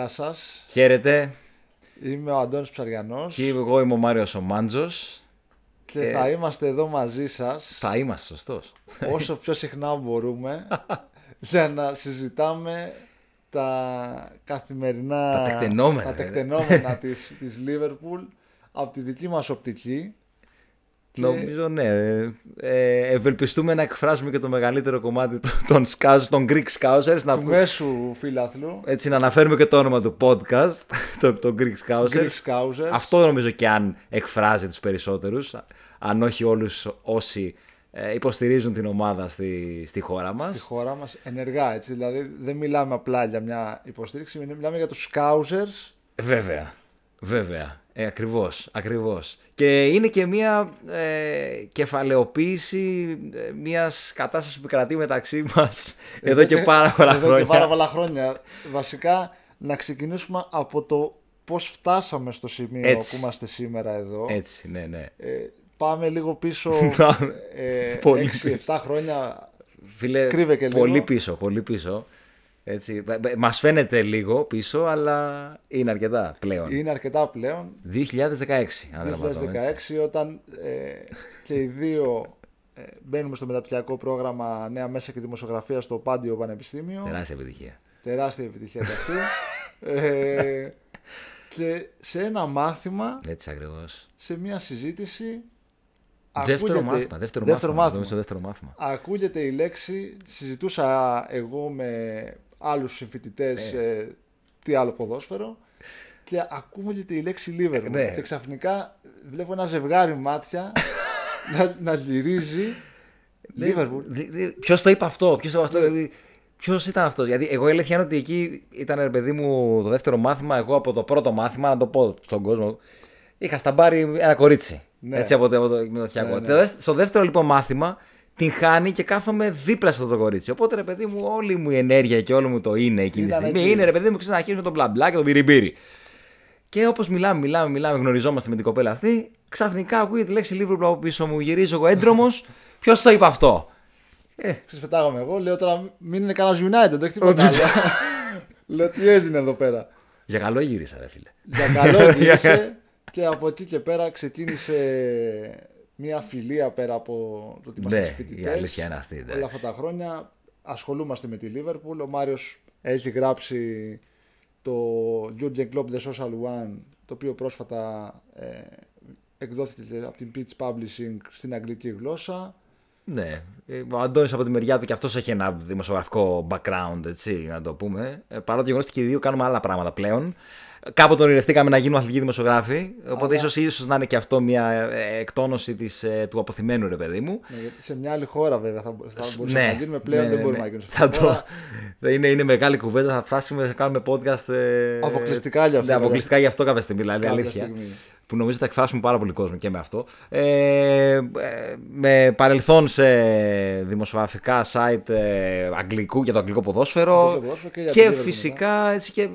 Γεια σας. Χαίρετε. Είμαι ο Αντώνης Ψαριανός Και εγώ είμαι ο Μάριος ο Μάντζος. και θα είμαστε εδώ μαζί σας Θα είμαστε σωστός. όσο πιο συχνά μπορούμε για να συζητάμε τα καθημερινά Τα τεκτενόμενα, τα βέβαια. τεκτενόμενα της, της Liverpool από τη δική μας οπτική Και- Νομίζω ναι. ε, ε, ευελπιστούμε να εκφράσουμε και το μεγαλύτερο κομμάτι των- των Scousers, των Greek Scousers. Να, του μέσου φίλαθλου έτσι να αναφέρουμε και το όνομα του podcast, το, το Greek Scousers. Greek Scousers Αυτό νομίζω και αν εκφράζει τους περισσότερους, αν όχι όλους όσοι ε, υποστηρίζουν την ομάδα στη, στη χώρα μας. στη χώρα μας ενεργά έτσι δηλαδή δεν μιλάμε απλά για μια υποστήριξη μιλάμε για τους Scousers Βέβαια. Βέβαια. Ε, ακριβώς, ακριβώς. Και είναι και μια ε, κεφαλαιοποίηση ε, μιας κατάστασης που κρατεί μεταξύ μας εδώ και πάρα πολλά εδώ χρόνια. και πάρα πολλά χρόνια. Βασικά, να ξεκινήσουμε από το πώς φτάσαμε στο σημείο Έτσι. που είμαστε σήμερα εδώ. Έτσι, ναι, ναι. Ε, πάμε λίγο πίσω, Πάμε. ε, Πολύ 6-7 χρόνια. Φίλε, Κρύβε και λίγο. πολύ πίσω, πολύ πίσω. Έτσι, ε, ε, μας φαίνεται λίγο πίσω, αλλά είναι αρκετά πλέον. Είναι αρκετά πλέον. 2016, αν δεν απατώ, έτσι. 2016 όταν ε, και οι δύο ε, μπαίνουμε στο μεταπτυχιακό πρόγραμμα Νέα Μέσα και Δημοσιογραφία στο Πάντιο Πανεπιστήμιο. Τεράστια επιτυχία. Τεράστια επιτυχία και αυτή. ε, και σε ένα μάθημα Έτσι ακριβώς. σε μια συζήτηση Δεύτερο ακούγεται- μάθημα. Δεύτερο, δεύτερο μάθημα. μάθημα. Στο δεύτερο μάθημα. Ακούγεται η λέξη, συζητούσα εγώ με άλλους συμφοιτητές Ναι. ε, τι άλλο ποδόσφαιρο και ακούγεται η λέξη Liverpool Ναι. και ξαφνικά βλέπω ένα ζευγάρι μάτια να, να γυρίζει Liverpool. Ποιος το είπε αυτό, ποιος το είπε αυτό. Δηλαδή, Ποιος ήταν αυτό, Γιατί εγώ η αλήθεια είναι ότι εκεί ήταν ρε παιδί μου το δεύτερο μάθημα. Εγώ από το πρώτο μάθημα, να το πω στον κόσμο, είχα στα μπάρι ένα κορίτσι. Ναι. Έτσι από το, από το μεταπτυχιακό. Ναι, ναι. Το δευ- Στο δεύτερο λοιπόν μάθημα την χάνει και κάθομαι δίπλα σε αυτό το κορίτσι. Οπότε ρε παιδί μου, όλη μου η ενέργεια και όλο μου το είναι εκείνη τη Ήταν στιγμή. εκεί. Είναι ρε παιδί μου, ξέρεις να αρχίσουμε τον μπλα μπλα και τον πυριμπύρι. Και όπως μιλάμε, μιλάμε, μιλάμε, γνωριζόμαστε με την κοπέλα αυτή, ξαφνικά ακούγεται τη λέξη Liverpool από πίσω μου. Γυρίζω εγώ έντρομος. Ποιος το είπε αυτό; Ε, Ξεσπετάγαμε εγώ, λέω τώρα μην είναι κανένα United, δεν έχει τίποτα άλλο. λέω τι έγινε εδώ πέρα; για καλό γύρισα, ρε φίλε. Για καλό γύρισε και από εκεί και πέρα ξεκίνησε μια φιλία πέρα από το ότι είμαστε Ναι, η φοιτητές. αλήθεια είναι αυτή. εντάξει. Όλα αυτά τα χρόνια ασχολούμαστε με τη Liverpool. Ο Μάριος έχει γράψει το Jurgen Klopp The Social One, το οποίο πρόσφατα ε, εκδόθηκε από την Pitch Publishing στην αγγλική γλώσσα. Ναι. Ε, Ο Αντώνης από τη μεριά του και αυτός έχει ένα δημοσιογραφικό background, έτσι, να το πούμε. Ε, παρά το γεγονός ότι και οι δύο κάνουμε άλλα πράγματα πλέον. Κάποτε ονειρευτήκαμε να γίνουμε αθλητικοί δημοσιογράφοι. Οπότε Αλλά- ίσως ίσως να είναι και αυτό μια ε, εκτόνωση της, ε, του αποθυμένου, ρε παιδί μου. Ναι, γιατί σε μια άλλη χώρα βέβαια θα, θα μπορούσαμε Ναι, να γίνουμε πλέον, ναι, δεν ναι, μπορούμε ναι. να γίνουμε σε Θα αυτή τη το... χώρα. είναι, είναι μεγάλη κουβέντα. Θα φτάσουμε να κάνουμε podcast. Ε... Αποκλειστικά για αυτό, Ναι, αποκλειστικά για αυτό κάποια στιγμή. Δηλαδή, Κάποια αλήθεια. στιγμή. Που νομίζω θα εκφράσουμε πάρα πολύ κόσμο και με αυτό. Ε, ε, με παρελθόν σε δημοσιογραφικά site ε, αγγλικού για το αγγλικό ποδόσφαιρο. Αγγλικό ποδόσφαιρο και για και τη Liverpool φυσικά έτσι και ε,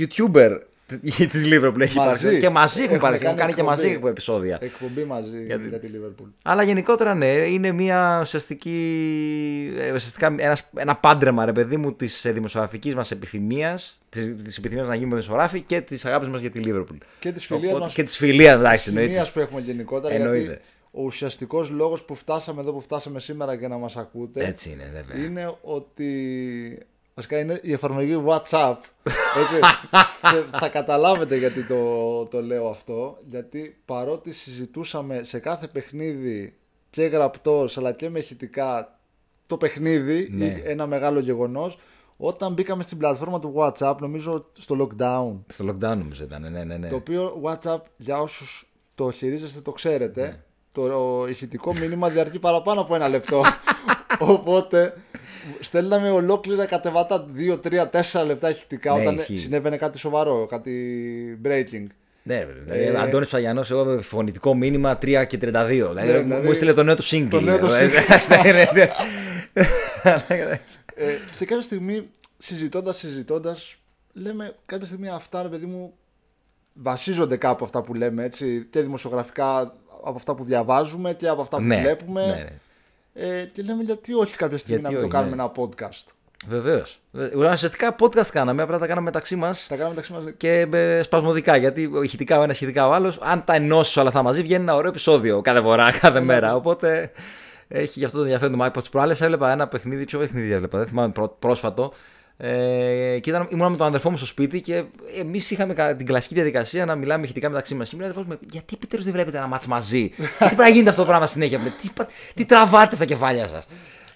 YouTuber της Liverpool έχει Μαζί. υπάρξει. Και μαζί έχουν Έχουμε υπάρξει. Έχουν κάνει και εκπομπή. μαζί επεισόδια. Εκπομπή μαζί για, τη Liverpool. Αλλά γενικότερα ναι, είναι μια ουσιαστική, ε, ουσιαστικά ένας, ένα πάντρεμα ρε παιδί μου της ε, δημοσιογραφικής μας επιθυμίας, της, της επιθυμίας να γίνουμε δημοσιογράφοι και της αγάπης μας για τη Liverpool. Και της φιλίας Οπότε- μα. Και της φιλίας, εντάξει, εννοείται. Σημεία που έχουμε γενικότερα. Εννοείται. Γιατί ο ουσιαστικός λόγος που φτάσαμε εδώ που φτάσαμε σήμερα και να μας ακούτε Έτσι είναι βέβαια. είναι ότι. Βασικά είναι η εφαρμογή WhatsApp. Έτσι. και θα καταλάβετε γιατί το, το λέω αυτό. Γιατί παρότι συζητούσαμε σε κάθε παιχνίδι και γραπτός αλλά και με ηχητικά το παιχνίδι, Ναι. ή ένα μεγάλο γεγονός, όταν μπήκαμε στην πλατφόρμα του WhatsApp, νομίζω στο lockdown, Στο lockdown νομίζω ήταν, ναι, ναι, ναι. το οποίο WhatsApp για όσους το χειρίζεστε το ξέρετε, Ναι. το ηχητικό μήνυμα διαρκεί παραπάνω από ένα λεπτό. Οπότε στέλναμε ολόκληρα κατεβατά 2, 3, 4 λεπτά ηχητικά Ναι, όταν ισχύει. συνέβαινε κάτι σοβαρό, κάτι breaking. Ναι, βέβαια. Ε, Αντώνης Ψαγιανός, εγώ με φωνητικό μήνυμα 3 και 32. Δηλαδή, Ναι, μου- δηλαδή, μου έστειλε το νέο του single. το νέο του Ε, single. εντάξει, ναι, ναι, ναι. Ε, και κάποια στιγμή συζητώντας, συζητώντας, λέμε κάποια στιγμή αυτά ρε παιδί μου βασίζονται κάπου αυτά που λέμε έτσι και δημοσιογραφικά από αυτά που διαβάζουμε και από αυτά που Ναι, βλέπουμε. ναι, ναι. Ε, και λέμε γιατί όχι κάποια στιγμή Γιατί να μην το όχι, κάνουμε ναι. ένα podcast. Βεβαίως. Ουσιαστικά podcast κάναμε, απλά τα κάναμε μεταξύ μας Τα κάναμε μεταξύ μας. και ε, σπασμωδικά. Γιατί ηχητικά ο ένας, ηχητικά ο άλλος. Αν τα ενώσει όλα αυτά μαζί, βγαίνει ένα ωραίο επεισόδιο κάθε φορά, κάθε μέρα. Οπότε έχει γι' αυτό το ενδιαφέρον το Mike. Τι προάλλε έβλεπα ένα παιχνίδι, ποιο παιχνίδι έβλεπα, δεν θυμάμαι πρό- πρόσφατο. Ε, και ήταν, ήμουν με τον αδερφό μου στο σπίτι και εμείς είχαμε κα- την κλασική διαδικασία να μιλάμε ηχητικά μεταξύ μας. Και μου λέει ο αδερφός μου, γιατί επιτέλους δεν βλέπετε ένα μάτς μαζί; γιατί πρέπει να γίνεται αυτό το πράγμα συνέχεια; Μου λέει, τι, πα- τι τραβάτε στα κεφάλια σας;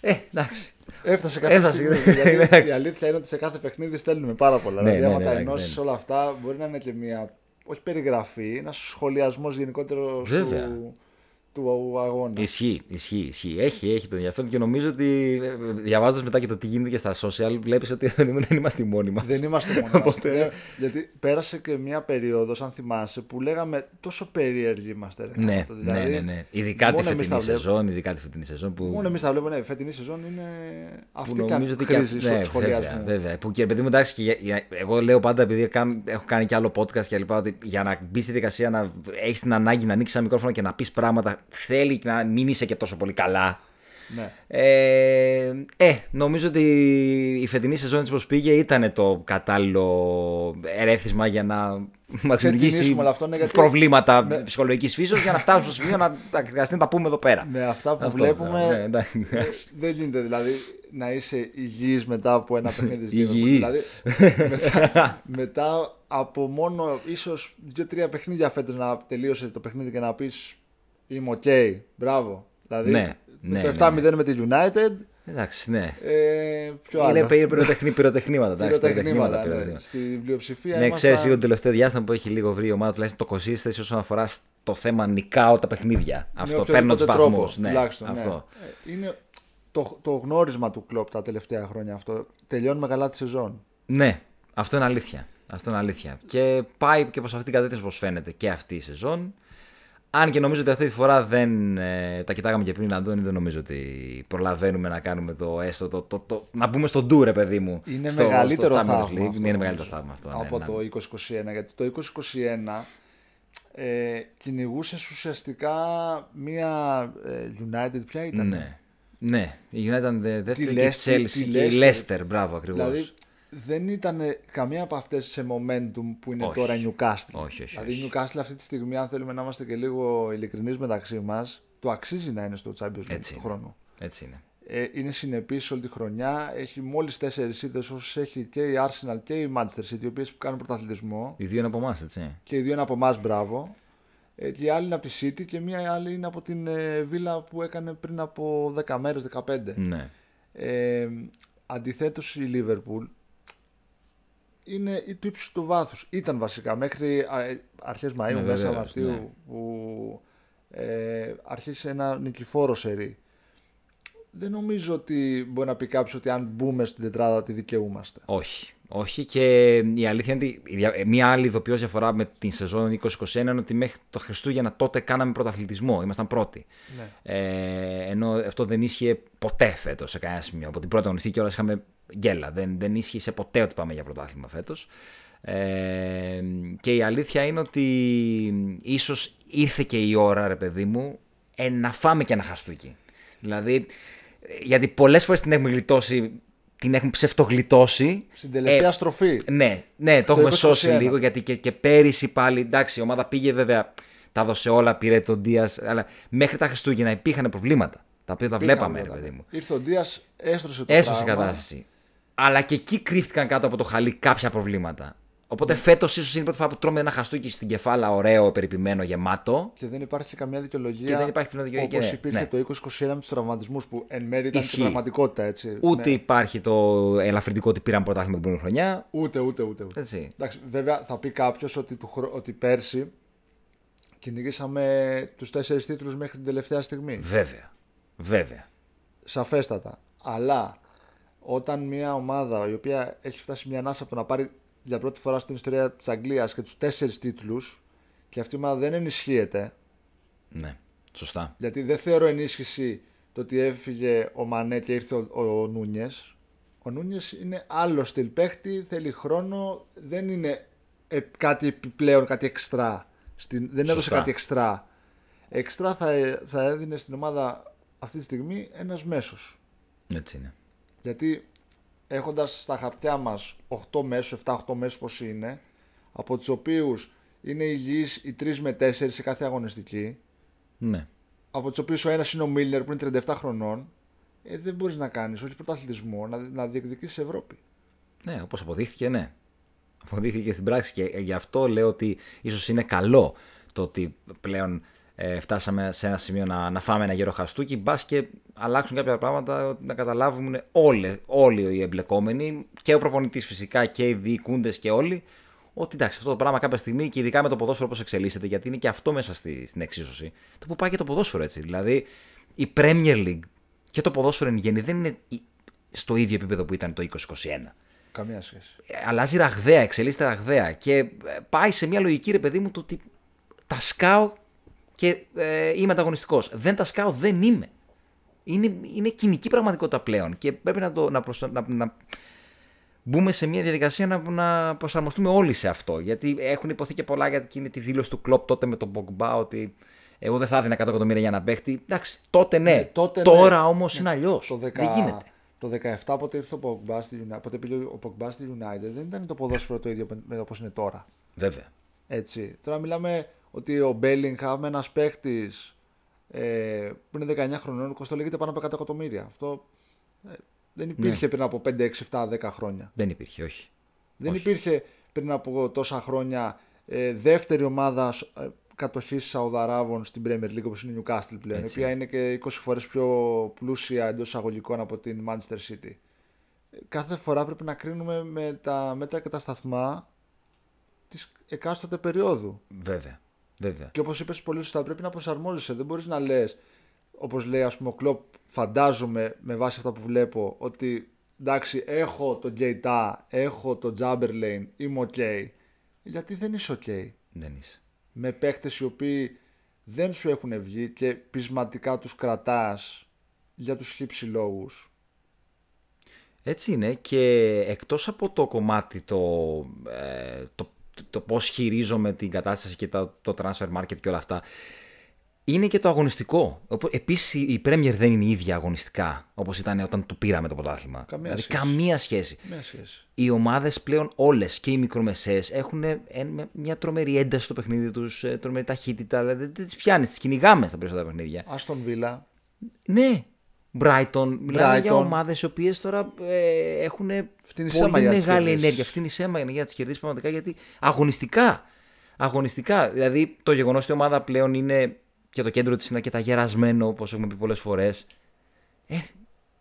Ε, εντάξει. Έφτασε κάποια Έφτασε, στιγμή. ναι, γιατί εντάξει. η αλήθεια είναι ότι σε κάθε παιχνίδι στέλνουμε πάρα πολλά. Ναι, δηλαδή, ναι, άμα ναι, τα ναι, ενώσεις ναι. όλα αυτά, μπορεί να είναι και μια. Όχι περιγραφή, ένα σχολιασμός γενικότερο Βέβαια. του, του αγώνα. Ισχύει, ισχύει, ισχύει. Έχει, έχει το ενδιαφέρον και νομίζω ότι διαβάζοντας μετά και το τι γίνεται και στα social, βλέπεις ότι δεν είμαστε οι μόνοι μας. Δεν είμαστε μόνοι μας. Ναι, Γιατί πέρασε και μια περίοδος, αν θυμάσαι, που λέγαμε τόσο περίεργοι είμαστε. ρε, Ναι, κάτω. ναι, Δηλαδή, ναι, ναι. Ειδικά τη μόνο εμείς τα φετινή βλέπουμε. σεζόν, ειδικά τη φετινή σεζόν που. Μόνο εμείς τα βλέπουμε. Ναι, η φετινή σεζόν είναι που αυτή νομίζω και ότι και χρήση αυ- ναι, σχολιασμού. βέβαια, βέβαια. Που και παιδί μου, εντάξει, και για- για- εγώ λέω πάντα επειδή κάν- έχω κάνει και άλλο podcast και λοιπά, ότι για να μπεις στη δικασία να έχεις την ανάγκη να ανοίξεις ένα μικρόφωνο και να πεις πράγματα, θέλει να μην είσαι και τόσο πολύ καλά. Ναι. Ε, ε, νομίζω ότι η φετινή σεζόν της πως πήγε ήταν το κατάλληλο ερέθισμα για να μας δημιουργήσει Ξεκινήσουμε όλο αυτό, ναι, γιατί- προβλήματα ψυχολογικής φύσεως για να φτάσουμε στο σημείο να τα χρειαστεί να τα πούμε εδώ πέρα. Με αυτά που Αυτό, βλέπουμε. ναι, εντάξει. ε, δεν γίνεται δηλαδή να είσαι υγιής μετά από ένα παιχνίδι της Liverpool. Υγιής. Δηλαδή μετά, μετά από μόνο ίσως δύο-τρία παιχνίδια φέτος να τελείωσε το παιχνίδι και να πεις είμαι οκ, μπράβο. Δηλαδή Ναι, ναι, το ναι, 7-0 με τη United. Εντάξει, ναι. Ε, ποιο Είναι άλλος. πυρο- πυροτεχνή, πυροτεχνήματα. εντάξει, Πυροτεχνήματα, ναι. πυροτεχνήματα. Στη πλειοψηφία Ναι, ήμασταν- ξέρεις, το τελευταίο διάστημα που έχει λίγο βρει η ομάδα τουλάχιστον το consistency όσον αφορά το θέμα νικάω τα παιχνίδια. με Αυτό παίρνω τους οποιοδήποτε τρόπο, βαθμούς. Ναι, τουλάχιστον, ναι. αυτό. Ε, Είναι το, το γνώρισμα του κλοπ τα τελευταία χρόνια αυτό. Τελειώνουμε καλά τη σεζόν. Ναι, αυτό είναι αλήθεια. Αυτό είναι αλήθεια. Και πάει και προς αυτή την κατεύθυνση όπως φαίνεται και αυτή η σεζόν. Αν και νομίζω ότι αυτή τη φορά δεν. Ε, τα κοιτάγαμε και πριν, Αντώνη, δεν νομίζω ότι προλαβαίνουμε να κάνουμε το έστω. Το, το, το, να μπούμε στον tour, ρε παιδί μου. Είναι στο, μεγαλύτερο στο Champions θαύμα. League. αυτό, Ναι, είναι νομίζω, μεγαλύτερο θαύμα αυτό. ναι, από ναι. το 2021. Γιατί το 2021 ε, κυνηγούσες ουσιαστικά μία ε, United. Ποια ήταν; Ναι. Ναι, η United ήταν δε- δεύτερη Τη και η Leicester- Chelsea τη και η Leicester. Leicester, μπράβο ακριβώς. Δηλαδή δεν ήταν καμία από αυτές σε momentum που είναι Όχι. τώρα η Newcastle. Όχι, όχι, δηλαδή η όχι. Newcastle αυτή τη στιγμή, αν θέλουμε να είμαστε και λίγο ειλικρινείς μεταξύ μας, το αξίζει να είναι στο Champions League Έτσι του είναι. χρόνου. Έτσι είναι. Ε, είναι συνεπής όλη τη χρονιά. Έχει μόλις τέσσερις ήττε όσες έχει και η Arsenal και η Manchester City, οι οποίες κάνουν πρωταθλητισμό. Οι δύο είναι από εμάς, έτσι. Και οι δύο είναι από εμάς, μπράβο. Ε, και η άλλη είναι από τη City και μία άλλη είναι από την ε, Βίλα που έκανε πριν από 10 μέρες, 15. Ναι. Ε, Αντιθέτως η Liverpool είναι η του ύψου του βάθους. Ήταν βασικά μέχρι α- αρχές Μαΐου, Ναι, μέσα βεβαίως, Μαρτίου ναι. που ε, άρχισε ένα νικηφόρο σερί. Δεν νομίζω ότι μπορεί να πει κάποιος ότι αν μπούμε στην τετράδα ότι δικαιούμαστε. Όχι. Όχι και η αλήθεια είναι ότι η δια- ε, μία άλλη ειδοποιώς διαφορά με την σεζόν 2021 είναι ότι μέχρι το Χριστούγεννα τότε κάναμε πρωταθλητισμό. Ήμασταν πρώτοι. Ναι. Ε, ενώ αυτό δεν ίσχυε ποτέ φέτος σε κανένα σημείο. Από την πρώτη αγωνιστική κιόλας είχαμε γκέλα. Δεν, δεν ίσχυε ποτέ ότι πάμε για πρωτάθλημα φέτος. Ε, και η αλήθεια είναι ότι ίσως ήρθε και η ώρα, ρε παιδί μου, ε, να φάμε και ένα χαστούκι. Δηλαδή, ε, γιατί πολλές φορές την έχουμε γλιτώσει, την έχουμε ψευτογλιτώσει. Στην τελευταία στροφή. Ναι, ναι, το, έχουμε 2021. σώσει λίγο γιατί και, και πέρυσι πάλι εντάξει, η ομάδα πήγε βέβαια, τα έδωσε όλα, πήρε τον Δίας, αλλά μέχρι τα Χριστούγεννα υπήρχαν προβλήματα. Τα οποία τα βλέπαμε, ρε παιδί μου. Ήρθε ο Δίας, έστρωσε το Έσωσε η πράγμα. κατάσταση. Αλλά και εκεί κρύφτηκαν κάτω από το χαλί κάποια προβλήματα. Οπότε φέτος ίσως είναι η πρώτη φορά που τρώμε ένα χαστούκι στην κεφάλα, ωραίο, περιποιημένο, γεμάτο. Και δεν υπάρχει καμία δικαιολογία. Και δεν υπάρχει πλέον δικαιολογία, Όπως ναι, υπήρχε ναι. το 2021 με τους τραυματισμούς που εν μέρει ήταν Ισχύει. και πραγματικότητα έτσι. Ούτε Ναι. υπάρχει το ελαφρυντικό ότι πήραμε πρωτάθλημα την προηγούμενη χρονιά. Ούτε, ούτε, ούτε. ούτε. Έτσι. Εντάξει, βέβαια θα πει κάποιος ότι, του χρο- ότι πέρσι κυνηγήσαμε τους τέσσερις τίτλους μέχρι την τελευταία στιγμή. Βέβαια. Βέβαια. Σαφέστατα. Αλλά όταν μια ομάδα η οποία έχει φτάσει μια ανάσα από το να πάρει για πρώτη φορά στην ιστορία της Αγγλίας και τους τέσσερις τίτλους και αυτή η ομάδα δεν ενισχύεται, Ναι. Σωστά. γιατί δεν θεωρώ ενίσχυση το ότι έφυγε ο Μανέ και ήρθε ο, ο Νούνιες. Ο Νούνιες είναι άλλο στυλ παίχτη, θέλει χρόνο, δεν είναι ε, κάτι επιπλέον, κάτι εξτρά. Στην, δεν έδωσε Σωστά. κάτι εξτρά. Εξτρά θα, ε- θα έδινε στην ομάδα αυτή τη στιγμή ένας μέσος. Έτσι είναι. Γιατί έχοντας στα χαρτιά μας 8 μέσους, 7-8 μέσους πώς είναι, από τους οποίους είναι υγιεί οι 3 με 4 σε κάθε αγωνιστική, Ναι. από τους οποίους ο ένας είναι ο Μίλνερ που είναι 37 χρονών, ε, δεν μπορείς να κάνεις όχι πρωταθλητισμό, να, να διεκδικήσεις Ευρώπη. Ναι, όπως αποδείχθηκε, ναι. Αποδείχθηκε στην πράξη και γι' αυτό λέω ότι ίσως είναι καλό το ότι πλέον ε, φτάσαμε σε ένα σημείο να, να φάμε ένα γέρο χαστούκι, μπας και αλλάξουν κάποια πράγματα, να καταλάβουν όλοι, όλοι οι εμπλεκόμενοι και ο προπονητής φυσικά και οι διοικούντες και όλοι, ότι εντάξει, αυτό το πράγμα κάποια στιγμή και ειδικά με το ποδόσφαιρο πώς εξελίσσεται, γιατί είναι και αυτό μέσα στη, στην εξίσωση, το που πάει και το ποδόσφαιρο έτσι. Δηλαδή, η Premier League και το ποδόσφαιρο εν γέννη δεν είναι η- στο ίδιο επίπεδο που ήταν το 2021 Καμία σχέση. ε, αλλάζει ραγδαία, εξελίσσεται ραγδαία και ε, πάει σε μια λογική ρε παιδί μου το ότι τα σκάω και ε, είμαι ανταγωνιστικός. Δεν τα σκάω, δεν είμαι. Είναι, είναι κοινική πραγματικότητα πλέον και πρέπει να, το, να, προσ- να, να μπούμε σε μια διαδικασία να, να προσαρμοστούμε όλοι σε αυτό. Γιατί έχουν υποθεί και πολλά για εκείνη τη δήλωση του Κλοπ τότε με τον Μπογκμπά ότι εγώ δεν θα έδινα 100 εκατομμύρια για να παίχτη. Εντάξει, τότε ναι. Ναι, τότε ναι. Τώρα όμως είναι αλλιώς. Το, 10... Δεν γίνεται. το 17 πότε ήρθε ο Pogba στη United, πότε πήγε ο Pogba στη United, δεν ήταν το ποδόσφαιρο το ίδιο με- με όπως είναι τώρα. Βέβαια. Έτσι. Τώρα μιλάμε ότι ο Bellingham, ένας παίχτη ε, που είναι 19 χρονών, κοστολογείται πάνω από 100 εκατομμύρια. Αυτό ε, δεν υπήρχε πριν από 5, 6, 7, 10 χρόνια. Δεν υπήρχε, όχι. Δεν υπήρχε πριν από τόσα χρόνια ε, δεύτερη ομάδα ε, κατοχής Σαουδαράβων στην Premier League όπως είναι η Newcastle πλέον, Έτσι. η οποία είναι και 20 φορές πιο πλούσια εντός εισαγωγικών από την Manchester City. Ε, Κάθε φορά πρέπει να κρίνουμε με τα μέτρα και τα σταθμά της εκάστοτε περίοδου. Βέβαια. Βέβαια. Και όπως είπες πολύ σωστά, πρέπει να προσαρμόζεσαι. Δεν μπορείς να λες, όπως λέει ας πούμε, ο Κλοπ, φαντάζομαι με βάση αυτά που βλέπω, ότι εντάξει, έχω τον Κεϊτά, έχω τον Τσάμπερλεϊν, είμαι οκ. Γιατί δεν είσαι οκ. Δεν είσαι. Με παίκτες οι οποίοι δεν σου έχουν βγει και πεισματικά τους κρατάς για τους χύψη λόγους. Έτσι είναι και εκτός από το κομμάτι το, ε, το, το πώς χειρίζομαι την κατάσταση και το, το transfer market και όλα αυτά είναι και το αγωνιστικό. Οπό- Επίσης η Premier δεν είναι η ίδια αγωνιστικά όπως ήταν όταν το πήραμε το πρωτάθλημα. Καμία δηλαδή σχέση. καμία σχέση. Μια σχέση. Οι ομάδες πλέον όλες και οι μικρομεσαίες έχουν ε, μια τρομερή ένταση στο παιχνίδι τους, ε, τρομερή ταχύτητα, δηλαδή δεν τις πιάνεις, τις κυνηγάμε στα περισσότερα παιχνίδια. Άστον Βίλα. Ναι. Brighton. Μιλάμε για Brighton. ομάδες οι οποίες τώρα ε, έχουν Φτύνει πολύ σέμα για να τις μεγάλη κερδίσεις. ενέργεια. Φτύνει σέμα για να τις κερδίσεις πραγματικά γιατί αγωνιστικά. Αγωνιστικά. Δηλαδή το γεγονός ότι η ομάδα πλέον είναι και το κέντρο της είναι αρκετά γερασμένο, όπως έχουμε πει πολλές φορές. Ε,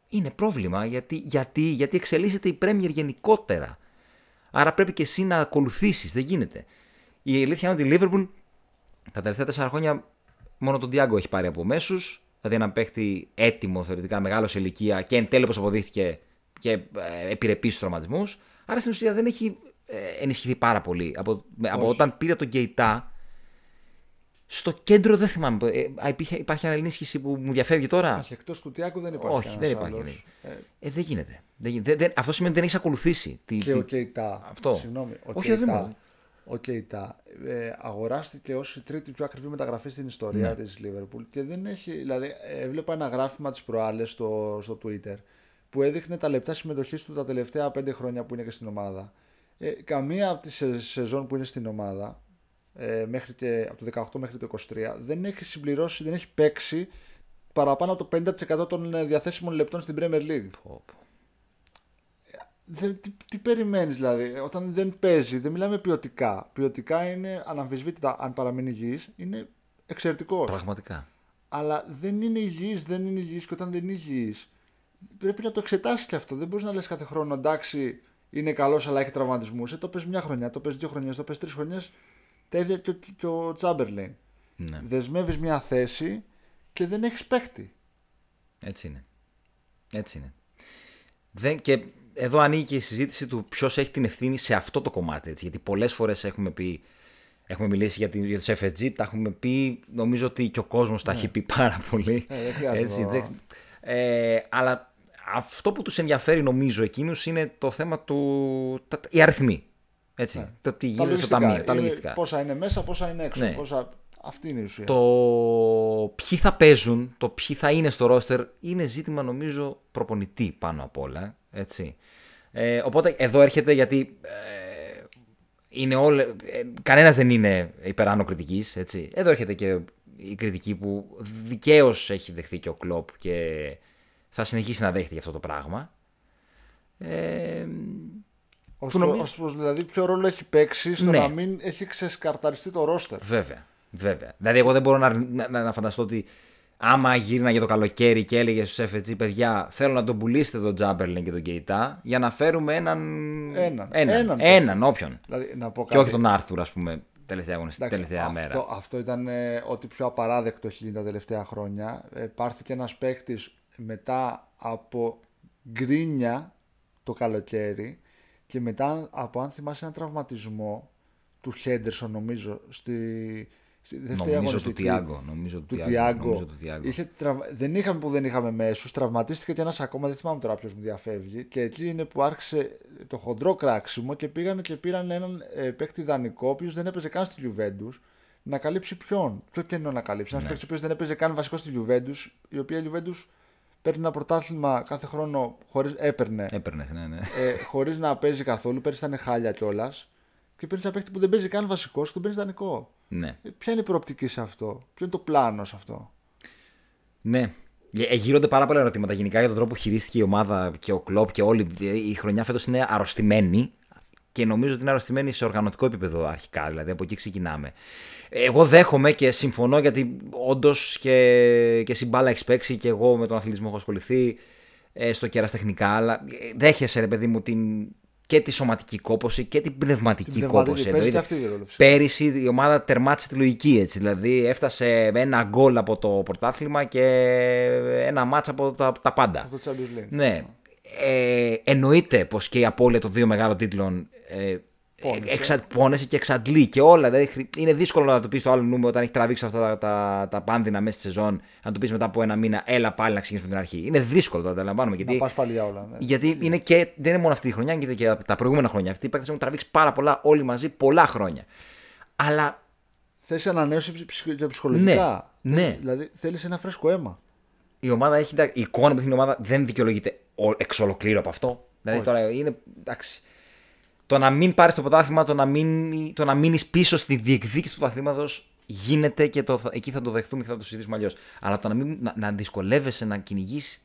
είναι πρόβλημα γιατί, γιατί, γιατί εξελίσσεται η Premier γενικότερα. Άρα πρέπει και εσύ να ακολουθήσεις. Δεν γίνεται. Η αλήθεια είναι ότι η Liverpool τα τελευταία τέσσερα χρόνια μόνο τον Διάγκο έχει πάρει από μέσους. Δηλαδή έναν παίχτη έτοιμο θεωρητικά, μεγάλος σε ηλικία και εν τέλει όπως αποδείχθηκε και ε, επιρρεπεί στου τραυματισμούς. Άρα στην ουσία δεν έχει ε, ενισχυθεί πάρα πολύ. Από, με- από όταν πήρε τον Γκέιτά, στο κέντρο δεν θυμάμαι. Ε, υπήρχε, υπάρχει άλλη ενίσχυση που μου διαφεύγει τώρα; Όχι, εκτός του Τιάκου δεν υπάρχει. Όχι, κανένας δεν υπάρχει. άλλος. δεν. Ε, Ε, δεν γίνεται. Δεν, γίνεται. Δεν- δεν- αυτό σημαίνει ότι δεν έχεις ακολουθήσει. Τη, Και τη- ο Κεϊτά. Αυτό. Συγγνώμη. Ο Όχι, δεν Κεϊτά, μου. Ο Κεϊτά ε, αγοράστηκε ως η τρίτη πιο ακριβή μεταγραφή στην ιστορία Ναι. της Liverpool και δεν έχει. Δηλαδή, ε, έβλεπα ένα γράφημα της προάλλες στο, στο Twitter που έδειχνε τα λεπτά συμμετοχής του τα τελευταία πέντε χρόνια που είναι και στην ομάδα. Ε, καμία από τις σε, σεζόν που είναι στην ομάδα, ε, μέχρι και, από το 18 μέχρι το 23, δεν έχει συμπληρώσει, δεν έχει παίξει παραπάνω από το 50% των ε, διαθέσιμων λεπτών στην Premier League. Πω, πω. Δεν, τι, τι περιμένεις δηλαδή, όταν δεν παίζει, δεν μιλάμε ποιοτικά. Ποιοτικά είναι αναμφισβήτητα, αν παραμείνει υγιής, είναι εξαιρετικός. Πραγματικά. Αλλά δεν είναι υγιής, δεν είναι υγιής και όταν δεν είναι υγιής, πρέπει να το εξετάσεις και αυτό. Δεν μπορείς να λες κάθε χρόνο, εντάξει, είναι καλός αλλά έχει τραυματισμούς. Ε, το πες μια χρονιά, το πες δύο χρονιές, το πες τρεις χρονιές, τα ίδια και, ο- και ο Τσάμπερλιν. Ναι. Δεσμεύεις μια θέση και δεν έχεις παίκτη. Έτσι είναι. Έτσι είναι. Δεν, και εδώ ανοίγει και η συζήτηση του ποιος έχει την ευθύνη σε αυτό το κομμάτι. Έτσι, γιατί πολλές φορές έχουμε πει. Έχουμε μιλήσει για, την, για τους FSG, τα έχουμε πει, νομίζω ότι και ο κόσμος τα έχει πει πάρα πολύ. Ε, δεν χρειάζεται Έτσι, να- δεν- ε, αλλά αυτό που τους ενδιαφέρει νομίζω εκείνους είναι το θέμα του... Τα, οι αριθμοί. Έτσι, το τι γίνεται στο ταμείο, τα Είναι λογιστικά. Πόσα είναι μέσα, πόσα είναι έξω. Ναι. Πόσα... Αυτή είναι η ουσία. Το ποιοι θα παίζουν, το ποιοι θα είναι στο ρόστερ είναι ζήτημα νομίζω προπονητή πάνω απ' όλα. Έτσι. Ε, οπότε εδώ έρχεται γιατί ε, είναι όλε, ε, κανένας δεν είναι υπεράνω κριτικής, έτσι. Εδώ έρχεται και η κριτική που δικαίως έχει δεχθεί και ο Κλόπ και θα συνεχίσει να δέχεται για αυτό το πράγμα. Ε, ως, νομίζω... δηλαδή ποιο ρόλο έχει παίξει στο ναι. να μην έχει ξεσκαρταριστεί το ρόστερ. Βέβαια, βέβαια. Δηλαδή εγώ δεν μπορώ να, να, να φανταστώ ότι άμα γύρνα για το καλοκαίρι και έλεγε στους FG, παιδιά, θέλω να τον πουλήσετε τον Τζάμπερλιν και τον Κεϊτά για να φέρουμε έναν. Έναν. Έναν, έναν, έναν όποιον. Δηλαδή, να πω Και όχι τον Άρθουρ, ας πούμε, τελευταία, αγωνιστή, τελευταία αυτό, μέρα. Αυτό ήταν ε, ό,τι πιο απαράδεκτο έχει γίνει τα τελευταία χρόνια. Ε, πάρθηκε ένας παίκτης μετά από γκρίνια το καλοκαίρι και μετά από αν θυμάσαι ένα τραυματισμό του Χέντερσον νομίζω στη, Στη δεύτερη νομίζω του Τιάγκο. Νομίζω του Τιάγκο. Είχε Δεν είχαμε που δεν είχαμε μέσους. Τραυματίστηκε και ένας ακόμα. Δεν θυμάμαι τώρα ποιος μου διαφεύγει. Και εκεί είναι που άρχισε το χοντρό κράξιμο και πήγαν και πήραν έναν ε, παίκτη δανεικό, ο οποίος δεν έπαιζε καν στη Λιουβέντου, να καλύψει ποιον. Ποιο και να καλύψει. Ένας ναι. παίκτης ο οποίος δεν έπαιζε καν βασικό στη Λιουβέντου, η οποία Λιουβέντου παίρνει ένα πρωτάθλημα κάθε χρόνο. Χωρίς, έπαιρνε. Έπαιρνε, ναι, ναι. Ε, Χωρίς να παίζει καθόλου. Πέρυσι ήταν χάλια κιόλας. Και παίρνει ένα παίκτη που δεν παίζει καν βασικός και τον παίρνει δανεικό. Ναι. Ε, ποια είναι η προοπτική σε αυτό, Ποιο είναι το πλάνο σε αυτό; Ναι. Ε, γύρονται πάρα πολλά ερωτήματα γενικά για τον τρόπο που χειρίστηκε η ομάδα και ο κλοπ και όλη. Η χρονιά φέτος είναι αρρωστημένη και νομίζω ότι είναι αρρωστημένη σε οργανωτικό επίπεδο αρχικά. Δηλαδή από εκεί ξεκινάμε. Εγώ δέχομαι και συμφωνώ γιατί όντως και, και συμπάλα έχεις παίξει και εγώ με τον αθλητισμό έχω ασχοληθεί ε, στο κεραστεχνικά. Αλλά δέχεσαι, ρε παιδί μου, την, και τη σωματική κόπωση και την πνευματική, την κόπωση. Δηλαδή, αυτή πέρυσι η ομάδα τερμάτισε τη λογική έτσι. Δηλαδή έφτασε με ένα γκολ από το πρωτάθλημα και ένα μάτσα από τα, τα πάντα. ναι. Ε, εννοείται πως και η απώλεια των δύο μεγάλων τίτλων ε, Πόνεσε. πόνεσε και εξαντλεί και όλα. Δηλαδή είναι δύσκολο να το πεις στο άλλο νούμερο όταν έχεις τραβήξει αυτά τα, τα, τα πάνδυνα μέσα στη σεζόν. Να το πεις μετά από ένα μήνα, έλα πάλι να ξεκινήσουμε την αρχή. Είναι δύσκολο το αντιλαμβάνομαι. Γιατί, να πας πάλι για όλα. Ναι. Γιατί είναι και, δεν είναι μόνο αυτή η χρονιά, είναι και τα προηγούμενα χρόνια. Αυτοί οι παίκτες έχουν τραβήξει πάρα πολλά όλοι μαζί πολλά χρόνια. Αλλά. Θες ανανέωση ψυχολογικά; Ναι, ναι. Δηλαδή θέλεις ένα φρέσκο αίμα. Η ομάδα έχει. Η εικόνα με την ομάδα δεν δικαιολογείται εξ ολοκλήρου από αυτό. Δηλαδή τώρα είναι. Εντάξει το να μην πάρεις το πρωτάθλημα, το να, μην, το να μείνεις πίσω στη διεκδίκηση του πρωταθλήματος γίνεται και το, εκεί θα το δεχτούμε και θα το συζητήσουμε αλλιώς. Αλλά το να, μην, να, να δυσκολεύεσαι να κυνηγήσεις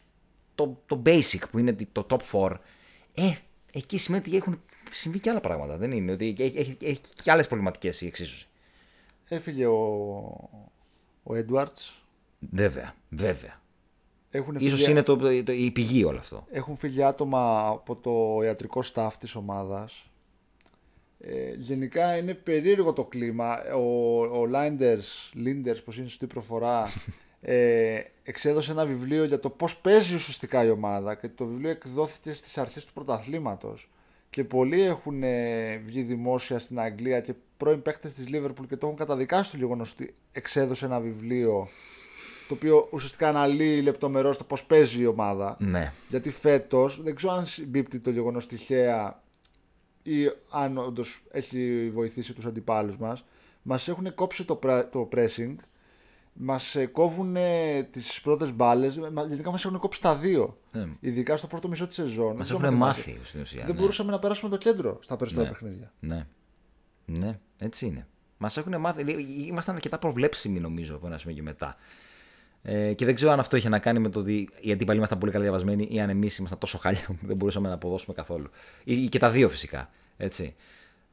το, το basic που είναι το top 4, ε, εκεί σημαίνει ότι έχουν συμβεί και άλλα πράγματα. Δεν είναι ότι έχει, έχει, έχει και άλλες προβληματικές η εξίσωση. Έφυγε ο, ο Edwards. Βέβαια, βέβαια. Έχουν Ίσως είναι το, το, η πηγή όλο αυτό. Έχουν φύγει άτομα από το ιατρικό staff της ομάδας ε, γενικά είναι περίεργο το κλίμα. Ο, ο Linders, Linders, πώς είναι σωστή προφορά, ε, εξέδωσε ένα βιβλίο για το πώς παίζει ουσιαστικά η ομάδα και το βιβλίο εκδόθηκε στις αρχές του πρωταθλήματος και πολλοί έχουν ε, βγει δημόσια στην Αγγλία και πρώην παίκτες της Liverpool και το έχουν καταδικάσει το γεγονός ότι εξέδωσε ένα βιβλίο το οποίο ουσιαστικά αναλύει λεπτομερώς το πώς παίζει η ομάδα. Ναι. Γιατί φέτος, δεν ξέρω αν συμπίπτει το γεγονός τυχαία ή αν όντως έχει βοηθήσει τους αντιπάλους μας μας έχουν κόψει το, το pressing μας ε, κόβουν τις πρώτες μπάλες γενικά μας έχουν κόψει τα δύο ναι. ειδικά στο πρώτο μισό της σεζόν μας έχουν μάθει στην ουσία δεν ναι. μπορούσαμε να περάσουμε το κέντρο στα περισσότερα ναι. παιχνίδια ναι. ναι, έτσι είναι Μας έχουν μάθει, ήμασταν αρκετά προβλέψιμοι νομίζω από ένα σημείο και μετά. Ε, και δεν ξέρω αν αυτό είχε να κάνει με το ότι οι αντίπαλοι ήμασταν πολύ καλά διαβασμένοι ή αν εμείς ήμασταν τόσο χάλια που δεν μπορούσαμε να αποδώσουμε καθόλου. Ή, και τα δύο φυσικά. Έτσι.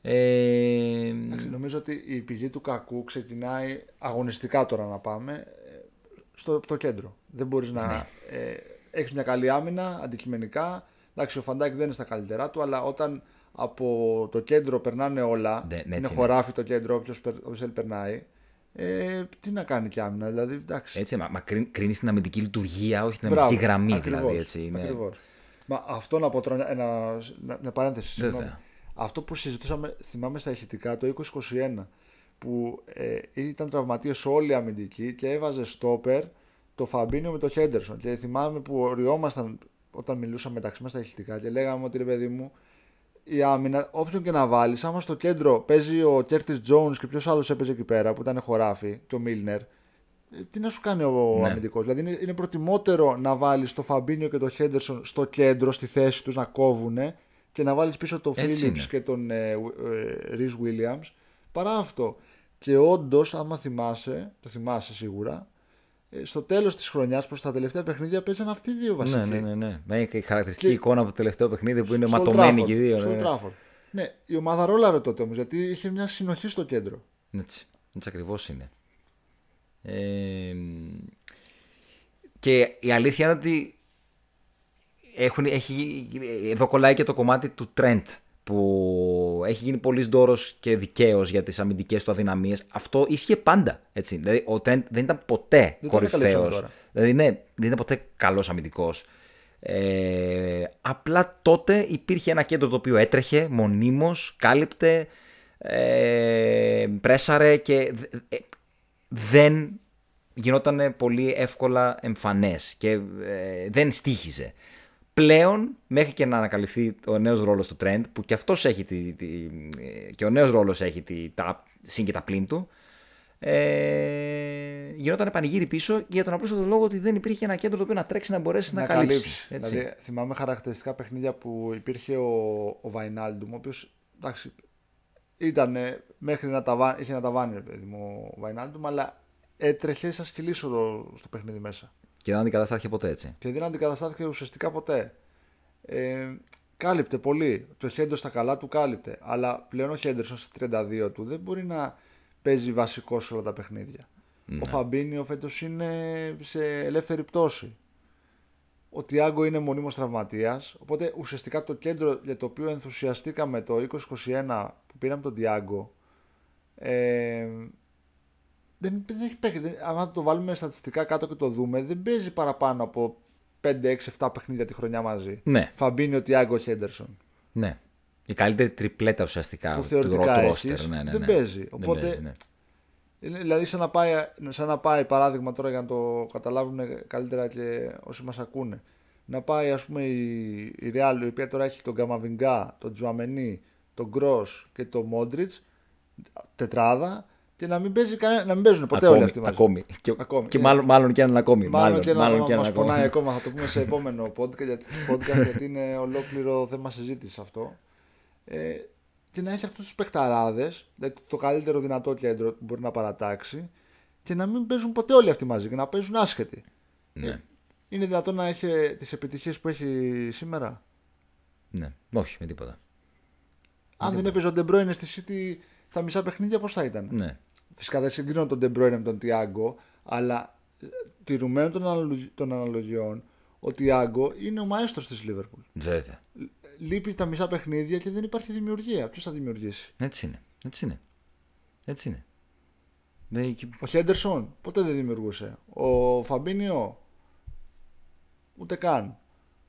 Ε... νομίζω ότι η πηγή του κακού ξεκινάει αγωνιστικά τώρα να πάμε ε, στο το κέντρο. Δεν μπορείς να. Ναι. Ε, έχεις μια καλή άμυνα αντικειμενικά. Εντάξει, ο Φαντάκ δεν είναι στα καλύτερά του, αλλά όταν από το κέντρο περνάνε όλα, ναι, ναι, είναι χωράφι το κέντρο, όποιος περνάει, ε, τι να κάνει κι άμυνα, δηλαδή εντάξει. Έτσι, μα, μα κρίνεις την αμυντική λειτουργία, όχι την αμυντική γραμμή, ακριβώς, δηλαδή. Έτσι, είναι... Ακριβώς. Μα αυτό να πω τώρα, ένα, μια παρένθεση. Αυτό που συζητούσαμε, θυμάμαι στα ηχητικά το 2021, που ε, ήταν τραυματίες όλοι οι αμυντικοί και έβαζε στόπερ το Φαμπίνιο με το Χέντερσον. Και θυμάμαι που ωρυόμασταν όταν μιλούσαμε μεταξύ μας στα ηχητικά και λέγαμε ότι ρε παιδί μου, η άμυνα, όποιον και να βάλεις, άμα στο κέντρο παίζει ο Curtis Jones και ποιος άλλος έπαιζε εκεί πέρα που ήταν χωράφι και ο Μίλνερ, ε, τι να σου κάνει ο ναι. αμυντικός; Δηλαδή είναι, είναι προτιμότερο να βάλεις το Φαμπίνιο και το Χέντερσον στο κέντρο, στη θέση τους να κόβουνε, και να βάλεις πίσω το Έτσι Phillips είναι. και τον ε, ε, Rhys Williams παρά αυτό. Και όντως, άμα θυμάσαι, το θυμάσαι σίγουρα, ε, στο τέλος της χρονιάς προς τα τελευταία παιχνίδια παίζαν αυτοί οι δύο βασικοί. Ναι, ναι, ναι, ναι. Με η χαρακτηριστική Και- εικόνα από το τελευταίο παιχνίδι που είναι Στο ματωμένοι Trafford, και οι δύο. Στο ναι, ναι. Trafford. Ναι, η ομάδα ρόλαρε τότε όμως γιατί είχε μια συνοχή στο κέντρο. Έτσι, έτσι ακριβώς είναι. Ε, και η αλήθεια είναι ότι έχουν, έχει, εδώ κολλάει και το κομμάτι του Trent που έχει γίνει πολύς ντόρος και δικαίως για τις αμυντικές του αδυναμίες. Αυτό ίσχυε πάντα. Έτσι. Δηλαδή, ο Trent δεν ήταν ποτέ Δεν το ανακαλύψαμε κορυφαίος. τώρα. Δηλαδή, ναι, δεν ήταν ποτέ καλός αμυντικός. Ε, απλά τότε υπήρχε ένα κέντρο το οποίο έτρεχε μονίμως, κάλυπτε, ε, πρέσαρε και δε- ε, δεν γινόταν πολύ εύκολα εμφανές και ε, δεν στήχιζε. Πλέον, μέχρι και να ανακαλυφθεί ο νέος ρόλος του Trent, που και αυτός έχει τη, τη- ε, και ο νέος ρόλος έχει τη, τα συν και τα πλήν του, ε, γινόταν πανηγύρι πίσω για τον απλούστατο λόγο ότι δεν υπήρχε ένα κέντρο το οποίο να τρέξει να μπορέσει να, καλύψει. Έτσι. Δηλαδή, θυμάμαι χαρακτηριστικά παιχνίδια που υπήρχε ο, ο Βαϊνάλντουμ, ο οποίος εντάξει, ήταν μέχρι να ταβάνει, είχε να ταβάνει ρε παιδί μου ο Βαϊνάλντουμ, αλλά έτρεχε σαν σκυλί στο, στο παιχνίδι μέσα. Και δεν αντικαταστάθηκε ποτέ έτσι. Και δεν αντικαταστάθηκε ουσιαστικά ποτέ. Ε, κάλυπτε πολύ. Το Χέντερ στα καλά του κάλυπτε. Αλλά πλέον ο Χέντερσον στα 32 του δεν μπορεί να παίζει βασικό σε όλα τα παιχνίδια. Ο Φαμπίνιο φέτος είναι σε ελεύθερη πτώση. Ο Τιάγκο είναι μονίμως τραυματίας, οπότε ουσιαστικά το κέντρο για το οποίο ενθουσιαστήκαμε το 2021 που πήραμε τον Τιάγκο ε, δεν, δεν έχει παίξει. Δεν, άμα το βάλουμε στατιστικά κάτω και το δούμε, δεν παίζει παραπάνω από 5, 6, 7 παιχνίδια τη χρονιά μαζί. Ναι. Φαμπίνιο, Τιάγκο, Χέντερσον. Ναι. Η καλύτερη τριπλέτα ουσιαστικά Που του θεωρητικά ρο- έχεις, roster. Ναι, ναι, δεν ναι. παίζει. Δεν Οπότε- παίζει, ναι. Είναι Δηλαδή, σαν να, πάει, σαν να πάει παράδειγμα τώρα για να το καταλάβουν καλύτερα και όσοι μας ακούνε. Να πάει, ας πούμε, η, η Real, η οποία τώρα έχει τον Καμαβιγκά, τον Τζουαμενί, τον Γκρό και τον Μόντριτς, τετράδα, και να μην, παίζει, κανένα- να μην παίζουν ποτέ ακόμη, όλοι αυτοί μαζί. ακόμη. Και, Ακόμη. και Ε, μάλλον, μάλλον και έναν ακόμη. Μάλλον, και ένα μάλλον μας έναν πονάει ακόμη. ακόμα, θα το πούμε σε επόμενο podcast, γιατί, podcast, γιατί είναι ολόκληρο θέμα συζήτησης αυτό. Ε, και να έχει αυτούς τους παιχταράδες, δηλαδή το καλύτερο δυνατό κέντρο που μπορεί να παρατάξει, και να μην παίζουν ποτέ όλοι αυτοί μαζί και να παίζουν άσχετοι. Ναι. Είναι δυνατόν να έχει τις επιτυχίες που έχει σήμερα; ναι. Όχι, με τίποτα. Αν δεν έπαιζε ο Ντε Μπρόινε στη City τα μισά παιχνίδια, πώς θα ήταν; Ναι. Φυσικά δεν συγκρίνω τον Ντε Μπρόινε με τον Τιάγκο, αλλά ε, τηρουμένων των, αναλογι- των αναλογιών, ο Τιάγκο είναι ο μαέστρος της Λίβερπουλ. Βέβαια. λείπει τα μισά παιχνίδια και δεν υπάρχει δημιουργία. Ποιος θα δημιουργήσει; Έτσι είναι. Έτσι είναι. Έτσι είναι. Ναι, και- Ο Χέντερσον ποτέ δεν δημιουργούσε. Ο Φαμπίνιο ούτε καν.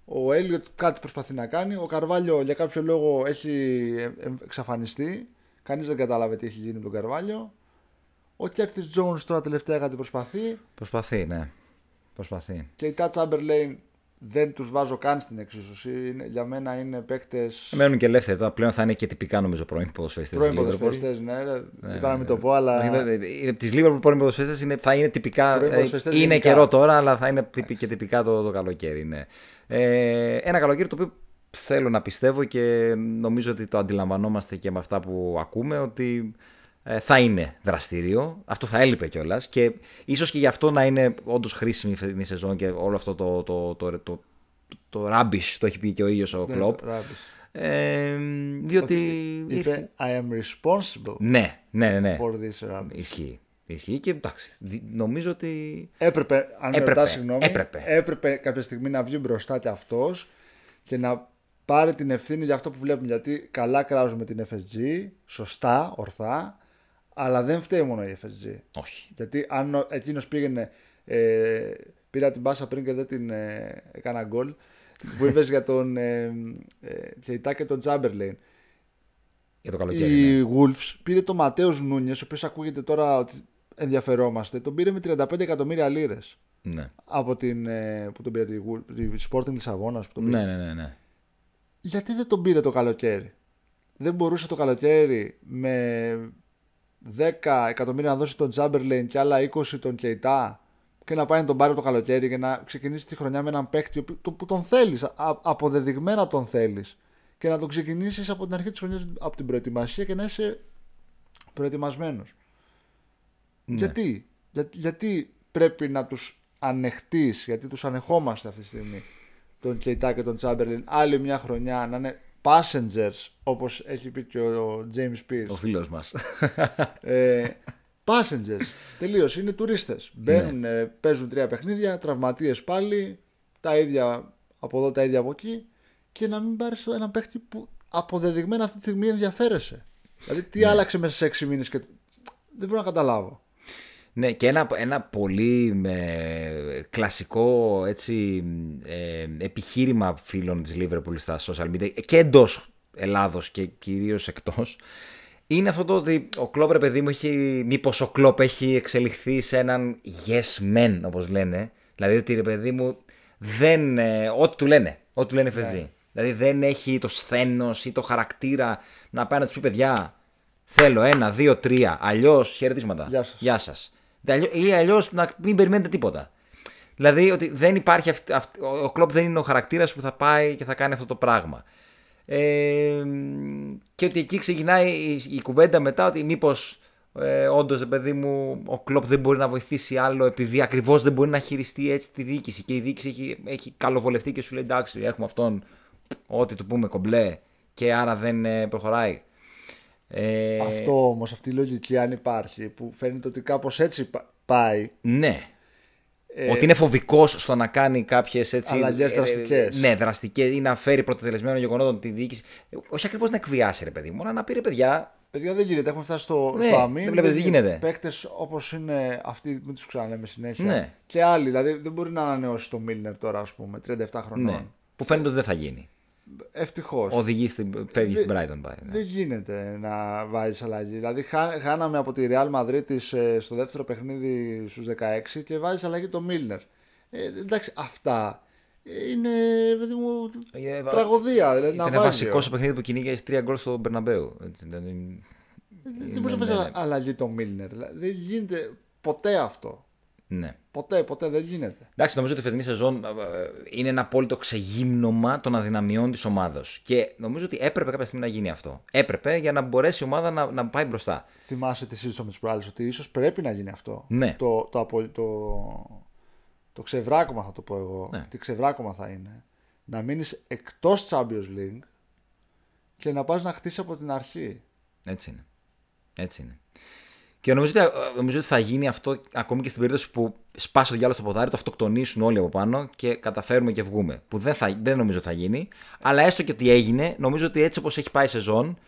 Ο Έλιοτ κάτι προσπαθεί να κάνει. Ο Καρβάλιο για κάποιο λόγο έχει ε, ε, εξαφανιστεί. Κανείς δεν κατάλαβε τι έχει γίνει με τον Καρβάλιο. Ο Κέρτις Τζόουνς τώρα τελευταία κάτι προσπαθεί. Προσπαθεί, ναι. Προσπαθεί. Και Κεϊτά, Chamberlain δεν τους βάζω καν στην εξίσωση. Είναι, για μένα είναι παίκτες. Μένουν και ελεύθεροι τώρα. Πλέον θα είναι και τυπικά νομίζω πρώην ποδοσφαιριστές Πρώην της Liverpool. ποδοσφαιριστές, ναι. ναι είπα να μην το πω, αλλά. Είναι της Liverpool πρώην ποδοσφαιριστές είναι, θα είναι τυπικά. Πρώην ε, ποδοσφαιριστές είναι γενικά. καιρό τώρα, αλλά θα είναι τυπι- και τυπικά το, το καλοκαίρι. Ναι. Ε, ένα καλοκαίρι το οποίο θέλω να πιστεύω και νομίζω ότι το αντιλαμβανόμαστε και με αυτά που ακούμε ότι ε, θα είναι δραστήριο. Αυτό θα έλειπε κιόλας. Και ίσως και γι' αυτό να είναι όντως χρήσιμη η φετινή σεζόν και όλο αυτό το, το, το, το, το, το rubbish, το έχει πει και ο ίδιος ο Ναι, Κλοπ. ράπης. Ε, διότι. ήρθε- Είπε I am responsible Ναι, ναι, ναι. ναι. for this rubbish. Ισχύει. Ισχύει και εντάξει. δι- Νομίζω ότι. Έπρεπε, αν με Έπρεπε, ρωτάς, συγγνώμη, έπρεπε. έπρεπε κάποια στιγμή να βγει μπροστά κι αυτός και να πάρει την ευθύνη για αυτό που βλέπουμε. Γιατί καλά κράζουμε την FSG, σωστά, ορθά, αλλά δεν φταίει μόνο η FSG. Όχι. Γιατί αν ο- εκείνος πήγαινε, ε, πήρα την μπάσα πριν και δεν την ε, έκανα γκολ, που είπες για τον ε, ε, Κεϊτά και τον Τζάμπερλεϊν. Για το καλοκαίρι. ναι. Η Wolves πήρε τον Ματέο Νούνιες, ο οποίος ακούγεται τώρα ότι ενδιαφερόμαστε, τον πήρε με 35 εκατομμύρια λίρες. Ναι. Από την. ε, που τον πήρε τη, Wolves- τη Sporting Λισαβόνας. Που τον πήρε. Ναι, ναι, ναι, ναι. Γιατί δεν τον πήρε το καλοκαίρι; Δεν μπορούσε το καλοκαίρι με 10 εκατομμύρια να δώσει τον Τζάμπερλεϊν και άλλα 20 τον Κεϊτά και να πάει να τον πάρει το καλοκαίρι και να ξεκινήσει τη χρονιά με έναν παίκτη που- το- που τον θέλεις. Αποδεδειγμένα τον θέλεις. και να το ξεκινήσεις από την αρχή της χρονιάς, από την προετοιμασία και να είσαι προετοιμασμένος. Ναι. Γιατί, Για- γιατί πρέπει να τους ανεχτείς, γιατί τους ανεχόμαστε αυτή τη στιγμή, τον Κεϊτά και τον Τσάμπερλιν, άλλη μια χρονιά να είναι passengers, όπως έχει πει και ο James Pierce. Ο φίλος μας. Ε, passengers. Τελείως. Είναι τουρίστες. Μπαίνουν, Ναι. ε, παίζουν τρία παιχνίδια, τραυματίες πάλι, τα ίδια από εδώ, τα ίδια από εκεί και να μην πάρεις έναν παίχτη που αποδεδειγμένα αυτή τη στιγμή ενδιαφέρεσαι. Δηλαδή, τι Ναι. άλλαξε μέσα σε έξι μήνες και. Δεν μπορώ να καταλάβω. Ναι, και ένα, ένα πολύ ε, κλασικό έτσι, ε, επιχείρημα φίλων της Liverpool στα social media και εντός Ελλάδος και κυρίως εκτός είναι αυτό το ότι ο Κλόπ ρε παιδί μου έχει, μήπως ο Κλόπ έχει εξελιχθεί σε έναν yes man όπως λένε δηλαδή ότι ρε παιδί μου δεν, ε, ό,τι του λένε, ό,τι του λένε φεζή δηλαδή δεν έχει το σθένος ή το χαρακτήρα να πάει να τους πει παιδιά θέλω ένα, δύο, τρία αλλιώς χαιρετίσματα Γεια σας. Γεια σας. Ή αλλιώς να μην περιμένετε τίποτα. Δηλαδή ότι δεν υπάρχει αυτή, αυτή- ο- ο κλοπ δεν είναι ο χαρακτήρας που θα πάει και θα κάνει αυτό το πράγμα. Ε, και ότι εκεί ξεκινάει η, η κουβέντα μετά ότι μήπως ε, όντως παιδί μου ο κλοπ δεν μπορεί να βοηθήσει άλλο επειδή ακριβώς δεν μπορεί να χειριστεί έτσι τη διοίκηση και η διοίκηση έχει, έχει καλοβολευτεί και σου λέει εντάξει έχουμε αυτόν ό,τι του πούμε κομπλέ και άρα δεν ε, προχωράει. Ε, Αυτό όμως, αυτή η λογική, αν υπάρχει, που φαίνεται ότι κάπως έτσι πα- πάει. Ναι. ότι είναι φοβικός στο να κάνει κάποιες έτσι. Αλλαγές δραστικές. ναι, δραστικές ή να φέρει πρωτοτελεσμένο γεγονότων τη διοίκηση. Ε, Όχι ακριβώς να εκβιάσει, ρε παιδί μου, μόνο να πει ρε παιδιά. Παιδιά δεν γίνεται. Έχουμε φτάσει στο, Ναι, στο αμήν. δεν βλέπετε τι γίνεται. Παίκτες όπως είναι αυτοί, μην τους ξαναλέμε συνέχεια. Ναι. Και άλλοι. Δηλαδή δεν μπορεί να ανανεώσει το Μίλνερ τώρα, ας πούμε, 37 χρονών. Ναι. Που φαίνεται ότι δεν θα γίνει. Ευτυχώς. Οδηγείς στην, φεύγεις στην Brighton πάει. ναι. Δεν γίνεται να βάζεις αλλαγή. Δηλαδή, χά- χάναμε από τη Real Madrid της, ε, στο δεύτερο παιχνίδι στους 16 και βάζεις αλλαγή το Μίλνερ. Ε, εντάξει, αυτά ε, είναι παιδί μου, Ε, τραγωδία. Δηλαδή, Ήταν να βασικό στο παιχνίδι που κυνήγησε τρία γκολ στο Μπερναμπέου. Έτσι, δηλαδή, Δεν μπορείς να βάζεις αλλαγή το Μίλνερ. Δηλαδή, δεν γίνεται ποτέ αυτό. Ναι. Ποτέ, ποτέ δεν γίνεται. Εντάξει, νομίζω ότι η φετινή σεζόν ε, ε, είναι ένα απόλυτο ξεγύμνομα των αδυναμιών της ομάδα. Και νομίζω ότι έπρεπε κάποια στιγμή να γίνει αυτό. Έπρεπε για να μπορέσει η ομάδα να, να πάει μπροστά. Θυμάσαι τις συζήτησαμε τι προάλλε ότι ίσως πρέπει να γίνει αυτό. Ναι. Το, το, απο- το, το ξεβράκωμα θα το πω εγώ. Ναι. Τι ξεβράκωμα θα είναι. Να μείνεις εκτός Champions League και να πας να χτίσεις από την αρχή. Έτσι είναι. Έτσι είναι. Και νομίζω ότι, νομίζω ότι θα γίνει αυτό ακόμη και στην περίπτωση που σπάσει το διάλογος στο ποδάρι, το αυτοκτονήσουν όλοι από πάνω και καταφέρουμε και βγούμε. Που δεν, θα, δεν νομίζω θα γίνει. Αλλά έστω και ότι έγινε, νομίζω ότι έτσι όπως έχει πάει η σεζόν,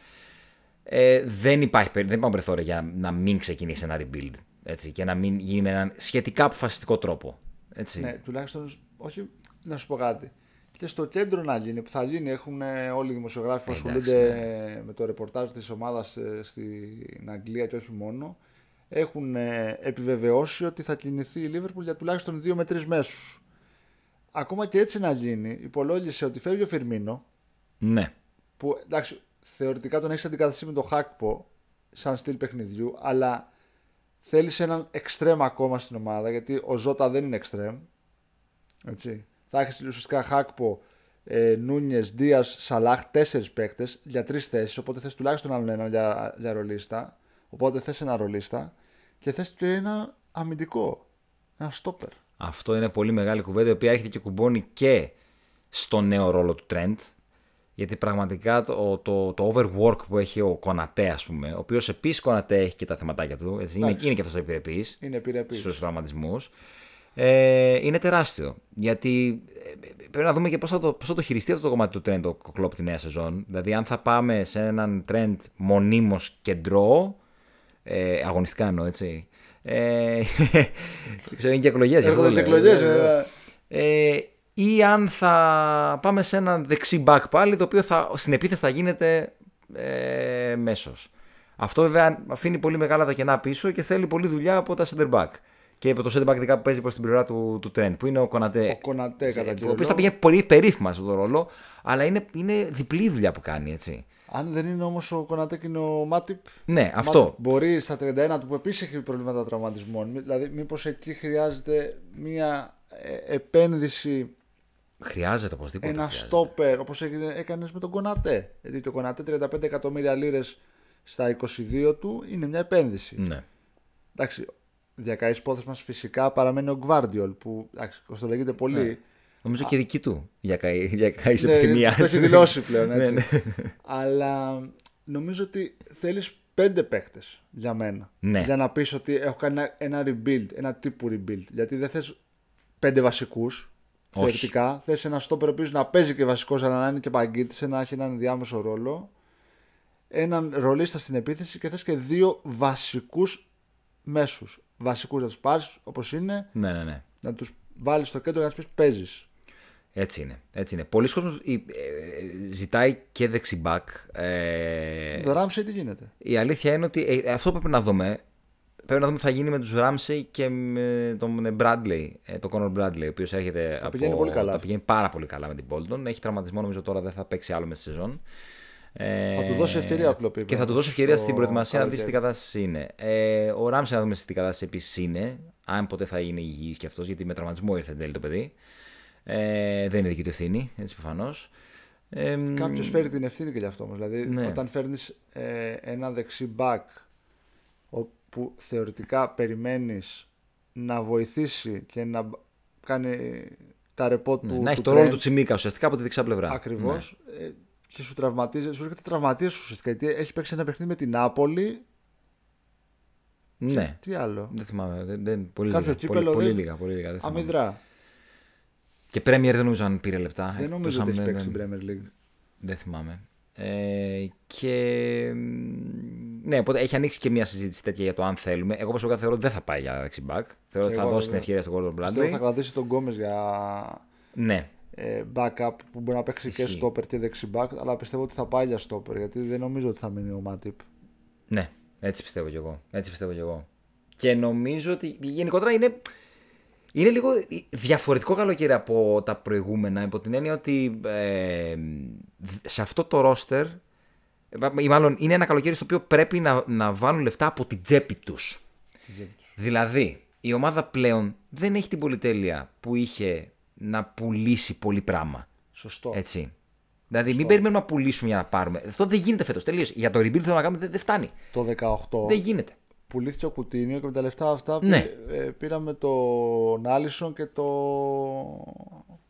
ε, δεν υπάρχει περι- δεν υπάρχουν περιθώρια για να μην ξεκινήσει ένα rebuild. Έτσι, και να μην γίνει με έναν σχετικά αποφασιστικό τρόπο. Έτσι. Ναι, τουλάχιστον. Όχι, να σου πω κάτι. Και στο κέντρο να γίνει, που θα γίνει, έχουν ε, όλοι οι δημοσιογράφοι που Εντάξει, ασχολούνται με το ρεπορτάζ της ομάδας ε, στην Αγγλία και όχι μόνο, έχουν ε, επιβεβαιώσει ότι θα κινηθεί η Λίβερπουλ για τουλάχιστον δύο με τρεις μέσους. Ακόμα και έτσι να γίνει, υπολόγισε ότι φεύγει ο Φιρμίνο, ναι. που εντάξει, θεωρητικά τον έχεις αντικαταστήσει με τον Χάκπο σαν στυλ παιχνιδιού, αλλά θέλεις έναν εξτρέμ ακόμα στην ομάδα, γιατί ο Ζώτα δεν είναι εξτρέμ. Έτσι. Θα έχεις ουσιαστικά Χάκπο, ε, Νούνιες, Δίας, Σαλάχ, τέσσερις παίκτες για τρεις θέσεις. Οπότε θες τουλάχιστον έναν ένα για, για ρολίστα. Οπότε θες ένα ρολίστα και θες και ένα αμυντικό. Ένα στόπερ. Αυτό είναι πολύ μεγάλη κουβέντα η οποία έρχεται και κουμπώνει και στο νέο ρόλο του Trent. Γιατί πραγματικά το, το, το overwork που έχει ο Κονατέ, ας πούμε, ο οποίος επίσης Κονατέ έχει και τα θεματάκια του, έτσι, είναι, είναι και αυτός επιρρεπής Είναι επιρρεπής. στους τραυματισμούς. Ε, είναι τεράστιο. Γιατί ε, πρέπει να δούμε και πώς θα, το, πώς θα το χειριστεί αυτό το κομμάτι του Trent ο Κλόπ τη νέα σεζόν. Δηλαδή, αν θα πάμε σε έναν Trent μονίμως κεντρό, ε, αγωνιστικά εννοώ, έτσι. Ε, ξέρω, είναι και εκλογές. Έρχονται και εκλογές, βέβαια. Ε, ή αν θα πάμε σε ένα δεξί back πάλι, το οποίο θα, στην επίθεση θα γίνεται ε, μέσος. Αυτό βέβαια αφήνει πολύ μεγάλα τα κενά πίσω και θέλει πολλή δουλειά από τα center back. Και από το center back ειδικά που παίζει προς την πλευρά του, του Trent, που είναι ο Κονατέ. Ο Κονατέ, κατά ο κύριο οποίος θα λόγο. πηγαίνει πολύ περίφημα σε αυτό το ρόλο, αλλά είναι, είναι διπλή η δουλειά που κάνει, έτσι. Αν δεν είναι όμως ο Κονατέ και είναι ο Μάτιπ. Ναι, αυτό. Μπορεί στα 31 του που επίσης έχει προβλήματα τραυματισμών. μη- Δηλαδή, μήπως εκεί χρειάζεται μία ε, επένδυση Χρειάζεται οπωσδήποτε. ένα χρειάζεται. στόπερ όπως έκανες με τον Κονατέ. Γιατί το Κονατέ 35 εκατομμύρια λίρες στα 22 του είναι μια επένδυση. Ναι. Εντάξει, διακαή υπόθεση μα φυσικά παραμένει ο Γκβάρντιολ που εντάξει, κοστολογείται πολύ. Ναι. Νομίζω και δική του για καεί, για καεί σε Ναι, επιθυμία. το έχει δηλώσει πλέον έτσι. Ναι, Αλλά νομίζω ότι θέλεις πέντε παίκτες για μένα. Ναι. Για να πεις ότι έχω κάνει ένα, ένα rebuild, ένα τύπου rebuild. Γιατί δεν θες πέντε βασικούς. Θεωρητικά. Θες ένα στόπερ ο οποίος να παίζει και βασικός, αλλά να είναι και παγκίτης, να έχει έναν διάμεσο ρόλο. Έναν ρολίστα στην επίθεση και θες και δύο βασικούς μέσους. Βασικούς να τους πάρεις όπως είναι, ναι, ναι, ναι. να τους βάλεις στο κέντρο και να τους πεις παίζεις. Έτσι είναι. Έτσι είναι. Πολλοί κόσμος ε, ε, ζητάει και δεξιμπάκ. Ε, Το Ramsey τι γίνεται; η αλήθεια είναι ότι ε, αυτό πρέπει να δούμε. Πρέπει να δούμε τι θα γίνει με τους Ramsey και με τον Bradley, ε, τον Conor Bradley, ο οποίος έρχεται από... πηγαίνει πολύ καλά. Τα πηγαίνει πάρα πολύ καλά με την Bolton. Έχει τραυματισμό, νομίζω τώρα δεν θα παίξει άλλο μέσα στη σεζόν. Ε, Θα του δώσει ευκαιρία ο Klopp, είπε, Και θα του δώσει ευκαιρία στο στην προετοιμασία να δει τι καλοκαίρι. κατάσταση είναι. Ε, ο Ramsey να δούμε τι κατάσταση επίσης είναι. Αν ποτέ θα είναι υγιής και αυτός, γιατί με τραυματισμό ήρθε εν τέλει το παιδί. Ε, δεν είναι δική του ευθύνη, έτσι προφανώς. Ε, Κάποιος φέρει την ευθύνη και γι' αυτό όμως. Δηλαδή, Ναι. όταν φέρνεις ε, ένα δεξί back όπου θεωρητικά περιμένεις να βοηθήσει και να κάνει τα ρεπό του. Ναι, να έχει του το ρόλο Trent, του Τσιμίκα ουσιαστικά από τη δεξιά πλευρά. Ακριβώς. Ναι. Ε, και σου τραυματίζει, σου έρχεται τραυματία ουσιαστικά. Γιατί έχει παίξει ένα παιχνίδι με την Νάπολη. Ναι. Τι άλλο. Δεν θυμάμαι. Δεν, δεν, πολύ, Κάποιο λίγα, κύπελο πολύ, πολύ δεν- λίγα. Πολύ λίγα δεν θυμάμαι. Αμυδρά. Και Premier δεν νομίζω αν πήρε λεπτά. Δεν νομίζω Εκτός ότι έχει αν- παίξει δεν- στην Premier League. Δεν θυμάμαι. Ε, και μ, ναι, οπότε έχει ανοίξει και μια συζήτηση τέτοια για το αν θέλουμε. Εγώ προσωπικά θεωρώ ότι δεν θα πάει για δεξιμπάκ. Θεωρώ ότι Και θα εγώ, δώσει την βέβαια. ευκαιρία στον Gordon Πιστεύω θα Bradley. κρατήσει τον Γκόμε για Ναι, ε, backup που μπορεί να παίξει και Ισχύει. stopper και δεξιμπάκ, αλλά πιστεύω ότι θα πάει για stopper γιατί δεν νομίζω ότι θα μείνει ο Μάτιπ. ναι, έτσι πιστεύω κι εγώ. Έτσι πιστεύω κι εγώ. Και νομίζω ότι γενικότερα είναι, είναι λίγο διαφορετικό καλοκαίρι από τα προηγούμενα. Υπό την έννοια ότι ε, σε αυτό το ρόστερ. Ή μάλλον είναι ένα καλοκαίρι στο οποίο πρέπει να, να βάλουν λεφτά από την τσέπη τους. Δηλαδή, η ομάδα πλέον δεν έχει την πολυτέλεια που είχε να πουλήσει πολύ πράγμα. Σωστό. Έτσι. Δηλαδή, μην περιμένουμε να πουλήσουμε για να πάρουμε. Αυτό δεν γίνεται φέτος. Τελείωσε. Για το rebuild που θέλω να κάνουμε δεν, δεν φτάνει. Το 18 Δεν γίνεται. Πουλήθηκε ο Κουτίνιο και με τα λεφτά αυτά Ναι. πή- ε, πήραμε τον Άλισον και το,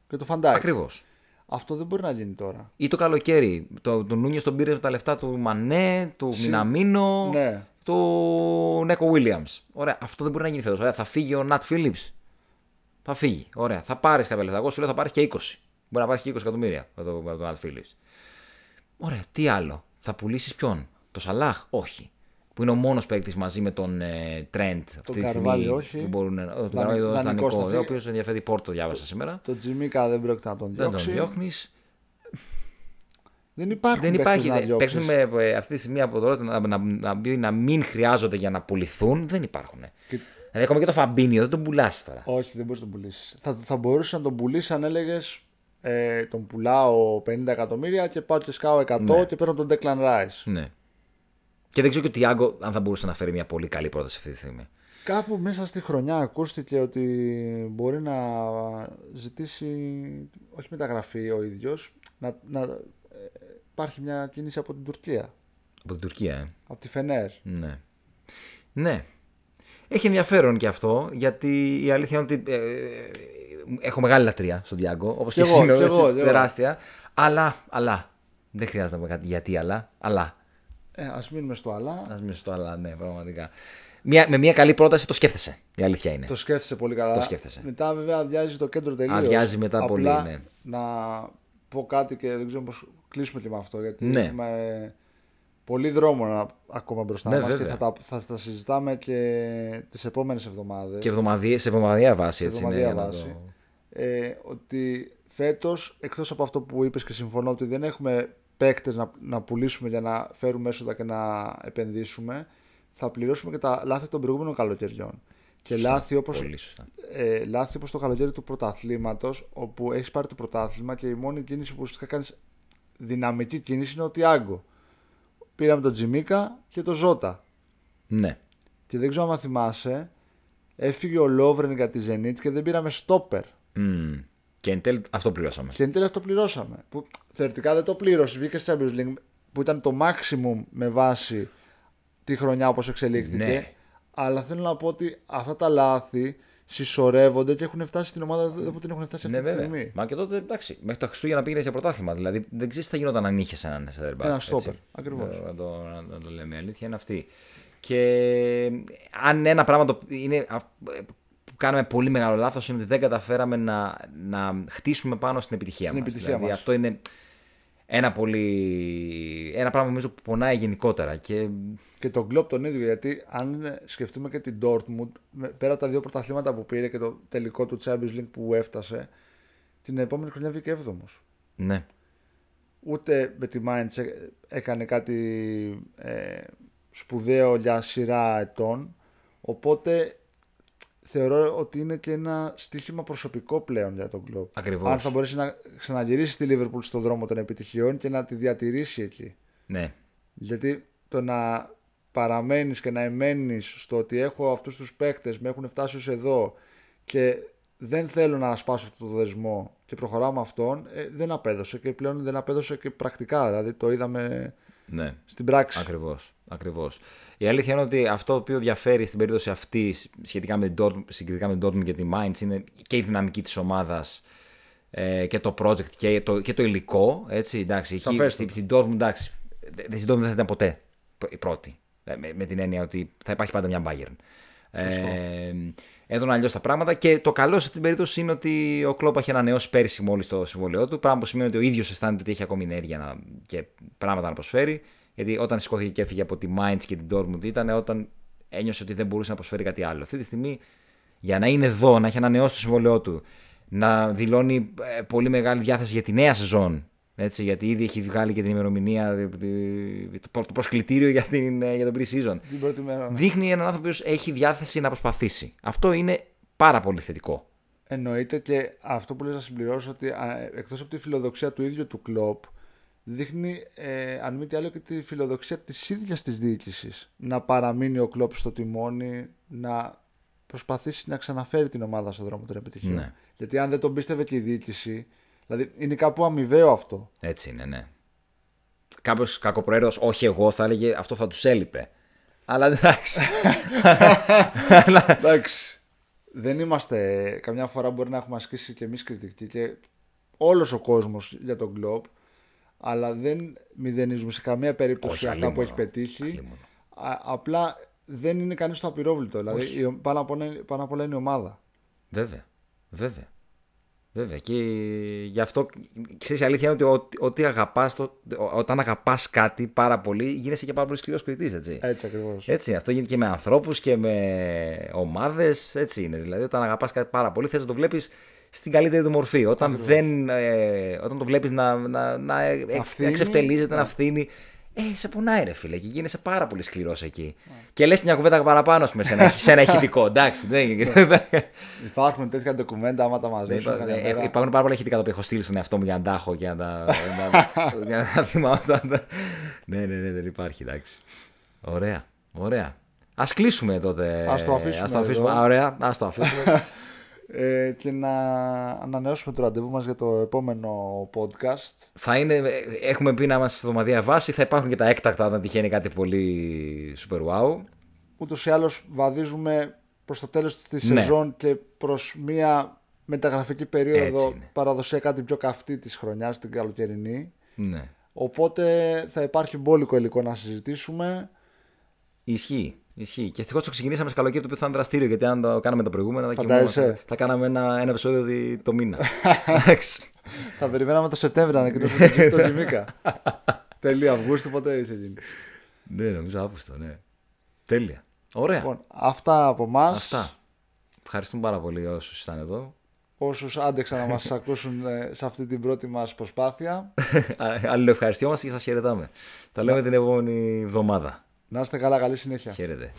και το Φαντάκ. Ακριβώς. Αυτό δεν μπορεί να γίνει τώρα. Ή το καλοκαίρι. Το, το Νούνιος τον πήρε με τα λεφτά του Μανέ, του Μιναμίνο, Ναι. του Νέκο Βίλιαμς. Ωραία. Αυτό δεν μπορεί να γίνει φέτος. Ωραία. Θα φύγει ο Νατ Φίλιπς. Θα φύγει. Ωραία. Θα πάρεις κάποια λεφτά. Εγώ σου λέω θα πάρεις και 20. Μπορεί να πάρεις και 20 εκατομμύρια από το- από τον Νατ Φίλιπς. Ωραία. Τι άλλο. Θα πουλήσεις ποιον; Το Σαλάχ; Όχι. Που είναι ο μόνος παίκτης μαζί με τον ε, Τρέντ αυτή τη στιγμή. Καρβάλιο, όχι. Που μπορούν, ε, τον Δανει- Καρβάλιο, το δανεικός θα δανεικό, φύγει. ο οποίος ενδιαφέρει Πόρτο, διάβασα σήμερα. Το Τζιμίκα δεν πρόκειται να τον Δεν διώξει. τον διώχνεις. Δεν υπάρχουν Δεν παίκτες υπάρχει. να δε- διώξεις. Παίξουν με ε, αυτή τη στιγμή από τώρα να, να, να, μπει να μην χρειάζονται για να πουληθούν. Δεν υπάρχουν. Και- Δηλαδή, ακόμα και το Φαμπίνιο δεν τον πουλάς τώρα. Όχι, δεν μπορείς να τον πουλήσεις. Θα, θα μπορούσε να τον πουλήσει αν έλεγες ε, τον πουλάω 50 εκατομμύρια και πάω και σκάω 100 Ναι. και παίρνω τον Declan Rice. Ναι. Και δεν ξέρω και ο Τιάγκο αν θα μπορούσε να φέρει μια πολύ καλή πρόταση αυτή τη στιγμή. Κάπου μέσα στη χρονιά ακούστηκε ότι μπορεί να ζητήσει, όχι μεταγραφή ο ίδιος, να, να ε, υπάρχει μια κίνηση από την Τουρκία, Από την Τουρκία, ε. από τη Φενέρ. Ναι. Ναι. Έχει ενδιαφέρον και αυτό, γιατί η αλήθεια είναι ότι ε, ε, έχω μεγάλη λατρεία στον Τιάγκο, όπως και, Κι εσύ εγώ, νομίζω, κι εγώ, έτσι, κι εγώ. τεράστια. Αλλά, αλλά, δεν χρειάζεται να πούμε κάτι γιατί αλλά, αλλά. Ε, ας μείνουμε στο αλλά. Α μην στο αλλά, ναι, πραγματικά. Μια, με μια καλή πρόταση το σκέφτεσαι. Η αλήθεια είναι. Το σκέφτεσαι πολύ καλά. Το σκέφτεσαι. Μετά βέβαια αδειάζει το κέντρο τελείως. Αδειάζει μετά Απλά πολύ, ναι. να πω κάτι και δεν ξέρω πώς κλείσουμε και με αυτό γιατί Ναι. έχουμε πολύ δρόμο να, ακόμα μπροστά Ναι, μας και βέβαια. θα τα, θα τα συζητάμε και τις επόμενες εβδομάδες. Και εβδομαδία, σε εβδομαδιαία βάση, έτσι. εβδομαδιαία ναι, για να βάση. το- ε, ότι φέτος εκτός από αυτό που είπες και συμφωνώ ότι δεν έχουμε παίκτες να, να πουλήσουμε για να φέρουμε έσοδα και να επενδύσουμε θα πληρώσουμε και τα λάθη των προηγούμενων καλοκαιριών και λάθη όπως, Πολύ σωστά. ε, λάθη όπως το καλοκαίρι του πρωταθλήματος όπου έχεις πάρει το πρωτάθλημα και η μόνη κίνηση που ουσιαστικά κάνεις δυναμική κίνηση είναι ο Τιάγκο πήραμε τον Τζιμίκα και τον Ζώτα Ναι. και δεν ξέρω αν θυμάσαι έφυγε ο Λόβρεν για τη Zenit και δεν πήραμε στόπερ Μμμ. Και εν τέλει αυτό πληρώσαμε. Και εν τέλει αυτό πληρώσαμε. Που θεωρητικά δεν το πλήρωσε. Βγήκε στη Champions League που ήταν το maximum με βάση τη χρονιά όπως εξελίχθηκε. Ναι. Αλλά θέλω να πω ότι αυτά τα λάθη συσσωρεύονται και έχουν φτάσει στην ομάδα εδώ που την έχουν φτάσει αυτή Ναι, τη βέβαια. στιγμή. Μα και τότε εντάξει, μέχρι τα Χριστούγεννα πήγαινε για πρωτάθλημα. Δηλαδή δεν ξέρεις τι θα γινόταν αν είχε έναν center back. Ένα έτσι. stopper, ακριβώς. Να το, να, να το λέμε. Η αλήθεια είναι αυτή. Και αν ένα πράγμα το, είναι, α- που κάναμε πολύ μεγάλο λάθος είναι ότι δεν καταφέραμε να, να χτίσουμε πάνω στην επιτυχία Στην μας. επιτυχία δηλαδή, μας. αυτό είναι ένα πολύ. Ένα πράγμα νομίζω που πονάει γενικότερα. Και Και τον κλοπ τον ίδιο, γιατί αν σκεφτούμε και την Dortmund, με- πέρα από τα δύο πρωταθλήματα που πήρε και το τελικό του Champions League που έφτασε, την επόμενη χρονιά βγήκε 7ο. ναι, Ούτε με τη Mainz έ- έκανε κάτι ε, σπουδαίο για σειρά ετών. Οπότε θεωρώ ότι είναι και ένα στοίχημα προσωπικό πλέον για τον κλοπ. Ακριβώς. Αν θα μπορέσει να ξαναγυρίσει τη Liverpool στον δρόμο των επιτυχιών και να τη διατηρήσει εκεί. ναι. Γιατί το να παραμένεις και να εμένεις στο ότι έχω αυτούς τους παίκτες, με έχουν φτάσει ως εδώ και δεν θέλω να σπάσω αυτό το δεσμό και προχωράω με αυτόν, ε, δεν απέδωσε και πλέον δεν απέδωσε και πρακτικά, δηλαδή το είδαμε ναι. στην πράξη. Ακριβώς, ακριβώς. Η αλήθεια είναι ότι αυτό το οποίο διαφέρει στην περίπτωση αυτή σχετικά με την Dortmund, συγκριτικά με την Dortmund και τη Mainz είναι και η δυναμική της ομάδας ε, και το project και το, και το υλικό. Έτσι, εντάξει, εκεί, Σαφέστατα. στην, στην Dortmund, εντάξει, δε- δε- στην Dortmund δεν θα ήταν ποτέ η πρώτη. Ε, Με, με την έννοια ότι θα υπάρχει πάντα μια Bayern. Ε, έδωνα αλλιώς τα πράγματα και το καλό σε αυτή την περίπτωση είναι ότι ο Κλόπ έχει ανανεώσει πέρυσι μόλις το συμβόλαιό του. Πράγμα που σημαίνει ότι ο ίδιος αισθάνεται ότι έχει ακόμη ενέργεια να, και πράγματα να προσφέρει. Γιατί όταν σηκώθηκε και έφυγε από τη Mainz και την Dortmund ήταν όταν ένιωσε ότι δεν μπορούσε να προσφέρει κάτι άλλο. Αυτή τη στιγμή για να είναι εδώ, να έχει ανανεώσει το συμβόλαιό του, να δηλώνει ε, πολύ μεγάλη διάθεση για τη νέα σεζόν. Έτσι, γιατί ήδη έχει βγάλει και την ημερομηνία, ε, το το προσκλητήριο για, την, ε, για τον pre-season. Την πρώτη μέρα. Δείχνει έναν άνθρωπο που έχει διάθεση να προσπαθήσει. Αυτό είναι πάρα πολύ θετικό. Εννοείται και αυτό που λες να συμπληρώσω ότι α, εκτός από τη φιλοδοξία του ίδιου του κλοπ δείχνει ε, αν μη τι άλλο και τη φιλοδοξία της ίδιας της διοίκησης να παραμείνει ο κλοπ στο τιμόνι να προσπαθήσει να ξαναφέρει την ομάδα στον δρόμο των επιτυχιών Ναι. γιατί αν δεν τον πίστευε και η διοίκηση δηλαδή είναι κάπου αμοιβαίο αυτό Έτσι είναι, ναι. Κάποιος κακοπροαίρετος, όχι εγώ, θα έλεγε αυτό θα τους έλειπε. Αλλά εντάξει. εντάξει δεν είμαστε καμιά φορά μπορεί να έχουμε ασκήσει και εμείς κριτική και όλος ο κόσμος για τον κλοπ αλλά δεν μηδενίζουμε σε καμία περίπτωση Όχι, αυτά που αλλήμον. έχει πετύχει. Αλλήμον. Α, απλά δεν είναι κανείς το απειρόβλητο. Δηλαδή, η- πάνω απ' όλα, πάνω απ' όλα είναι η ομάδα. Βέβαια. Βέβαια. Βέβαια. Και γι' αυτό ξέρεις, η αλήθεια είναι ότι ό,τι, ό,τι αγαπάς, το, όταν αγαπάς κάτι πάρα πολύ, γίνεσαι και πάρα πολύ σκληρός κριτής, έτσι. Έτσι ακριβώς. Έτσι, αυτό γίνεται και με ανθρώπους και με ομάδες. Έτσι είναι. Δηλαδή, όταν αγαπάς κάτι πάρα πολύ, θες να το βλέπεις στην καλύτερη του μορφή. Όταν, δεν, ε, όταν το βλέπεις να, να, να, εξ- φθήνει, εξευτελίζεται, να φθήνει. Ε, σε πονάει ρε φίλε και γίνεσαι πάρα πολύ σκληρός εκεί. Και λες μια κουβέντα παραπάνω, ας πούμε, σε ένα, σε ένα ηχητικό. Εντάξει, δεν, Υπάρχουν τέτοια ντοκουμέντα, άμα τα μαζέψουν. Υπά- καμιά ε, μέρα. Υπάρχουν πάρα πολλά ηχητικά τα οποία έχω στείλει στον εαυτό μου για να τα έχω και να τα, να, για να τα θυμάμαι. αυτά. ναι, ναι, ναι, δεν υπάρχει, εντάξει. Ωραία, ωραία. Α κλείσουμε τότε. Ας το αφήσουμε Ας το αφήσουμε. εδώ. Α, ωραία, ας το αφήσουμε. Ε, και να ανανεώσουμε το ραντεβού μας για το επόμενο podcast. θα είναι, έχουμε πει να είμαστε σε εβδομαδιαία βάση. Θα υπάρχουν και τα έκτακτα όταν τυχαίνει κάτι πολύ super wow. Ούτως ή άλλως βαδίζουμε προς το τέλος της Ναι. σεζόν και προς μία μεταγραφική Έτσι περίοδο είναι. παραδοσιακά την πιο καυτή της χρονιάς, την καλοκαιρινή. Ναι. Οπότε θα υπάρχει μπόλικο υλικό να συζητήσουμε. Ισχύει. Ισχύει. Και ευτυχώς το ξεκινήσαμε σε καλοκαίρι το οποίο θα είναι δραστήριο. Γιατί αν το κάναμε τα προηγούμενα, θα, Φαντάζεσαι. κοιμόμαστε. θα κάναμε ένα, ένα επεισόδιο δι- το μήνα. Εντάξει. Θα περιμέναμε το Σεπτέμβριο να ανακοινώσουμε το- το Τζιμίκα. Τέλειο Αυγούστου, ποτέ είσαι γίνει. ναι, νομίζω Αύγουστο, ναι. Τέλεια. Ωραία. Λοιπόν, αυτά από εμά. Αυτά. Ευχαριστούμε πάρα πολύ όσους ήταν εδώ. Όσους άντεξαν να μας ακούσουν ε, σε αυτή την πρώτη μας προσπάθεια. Αλληλοευχαριστιόμαστε και σας χαιρετάμε. Τα λέμε την επόμενη εβδομάδα. Να είστε καλά, καλή συνέχεια. Χαίρετε.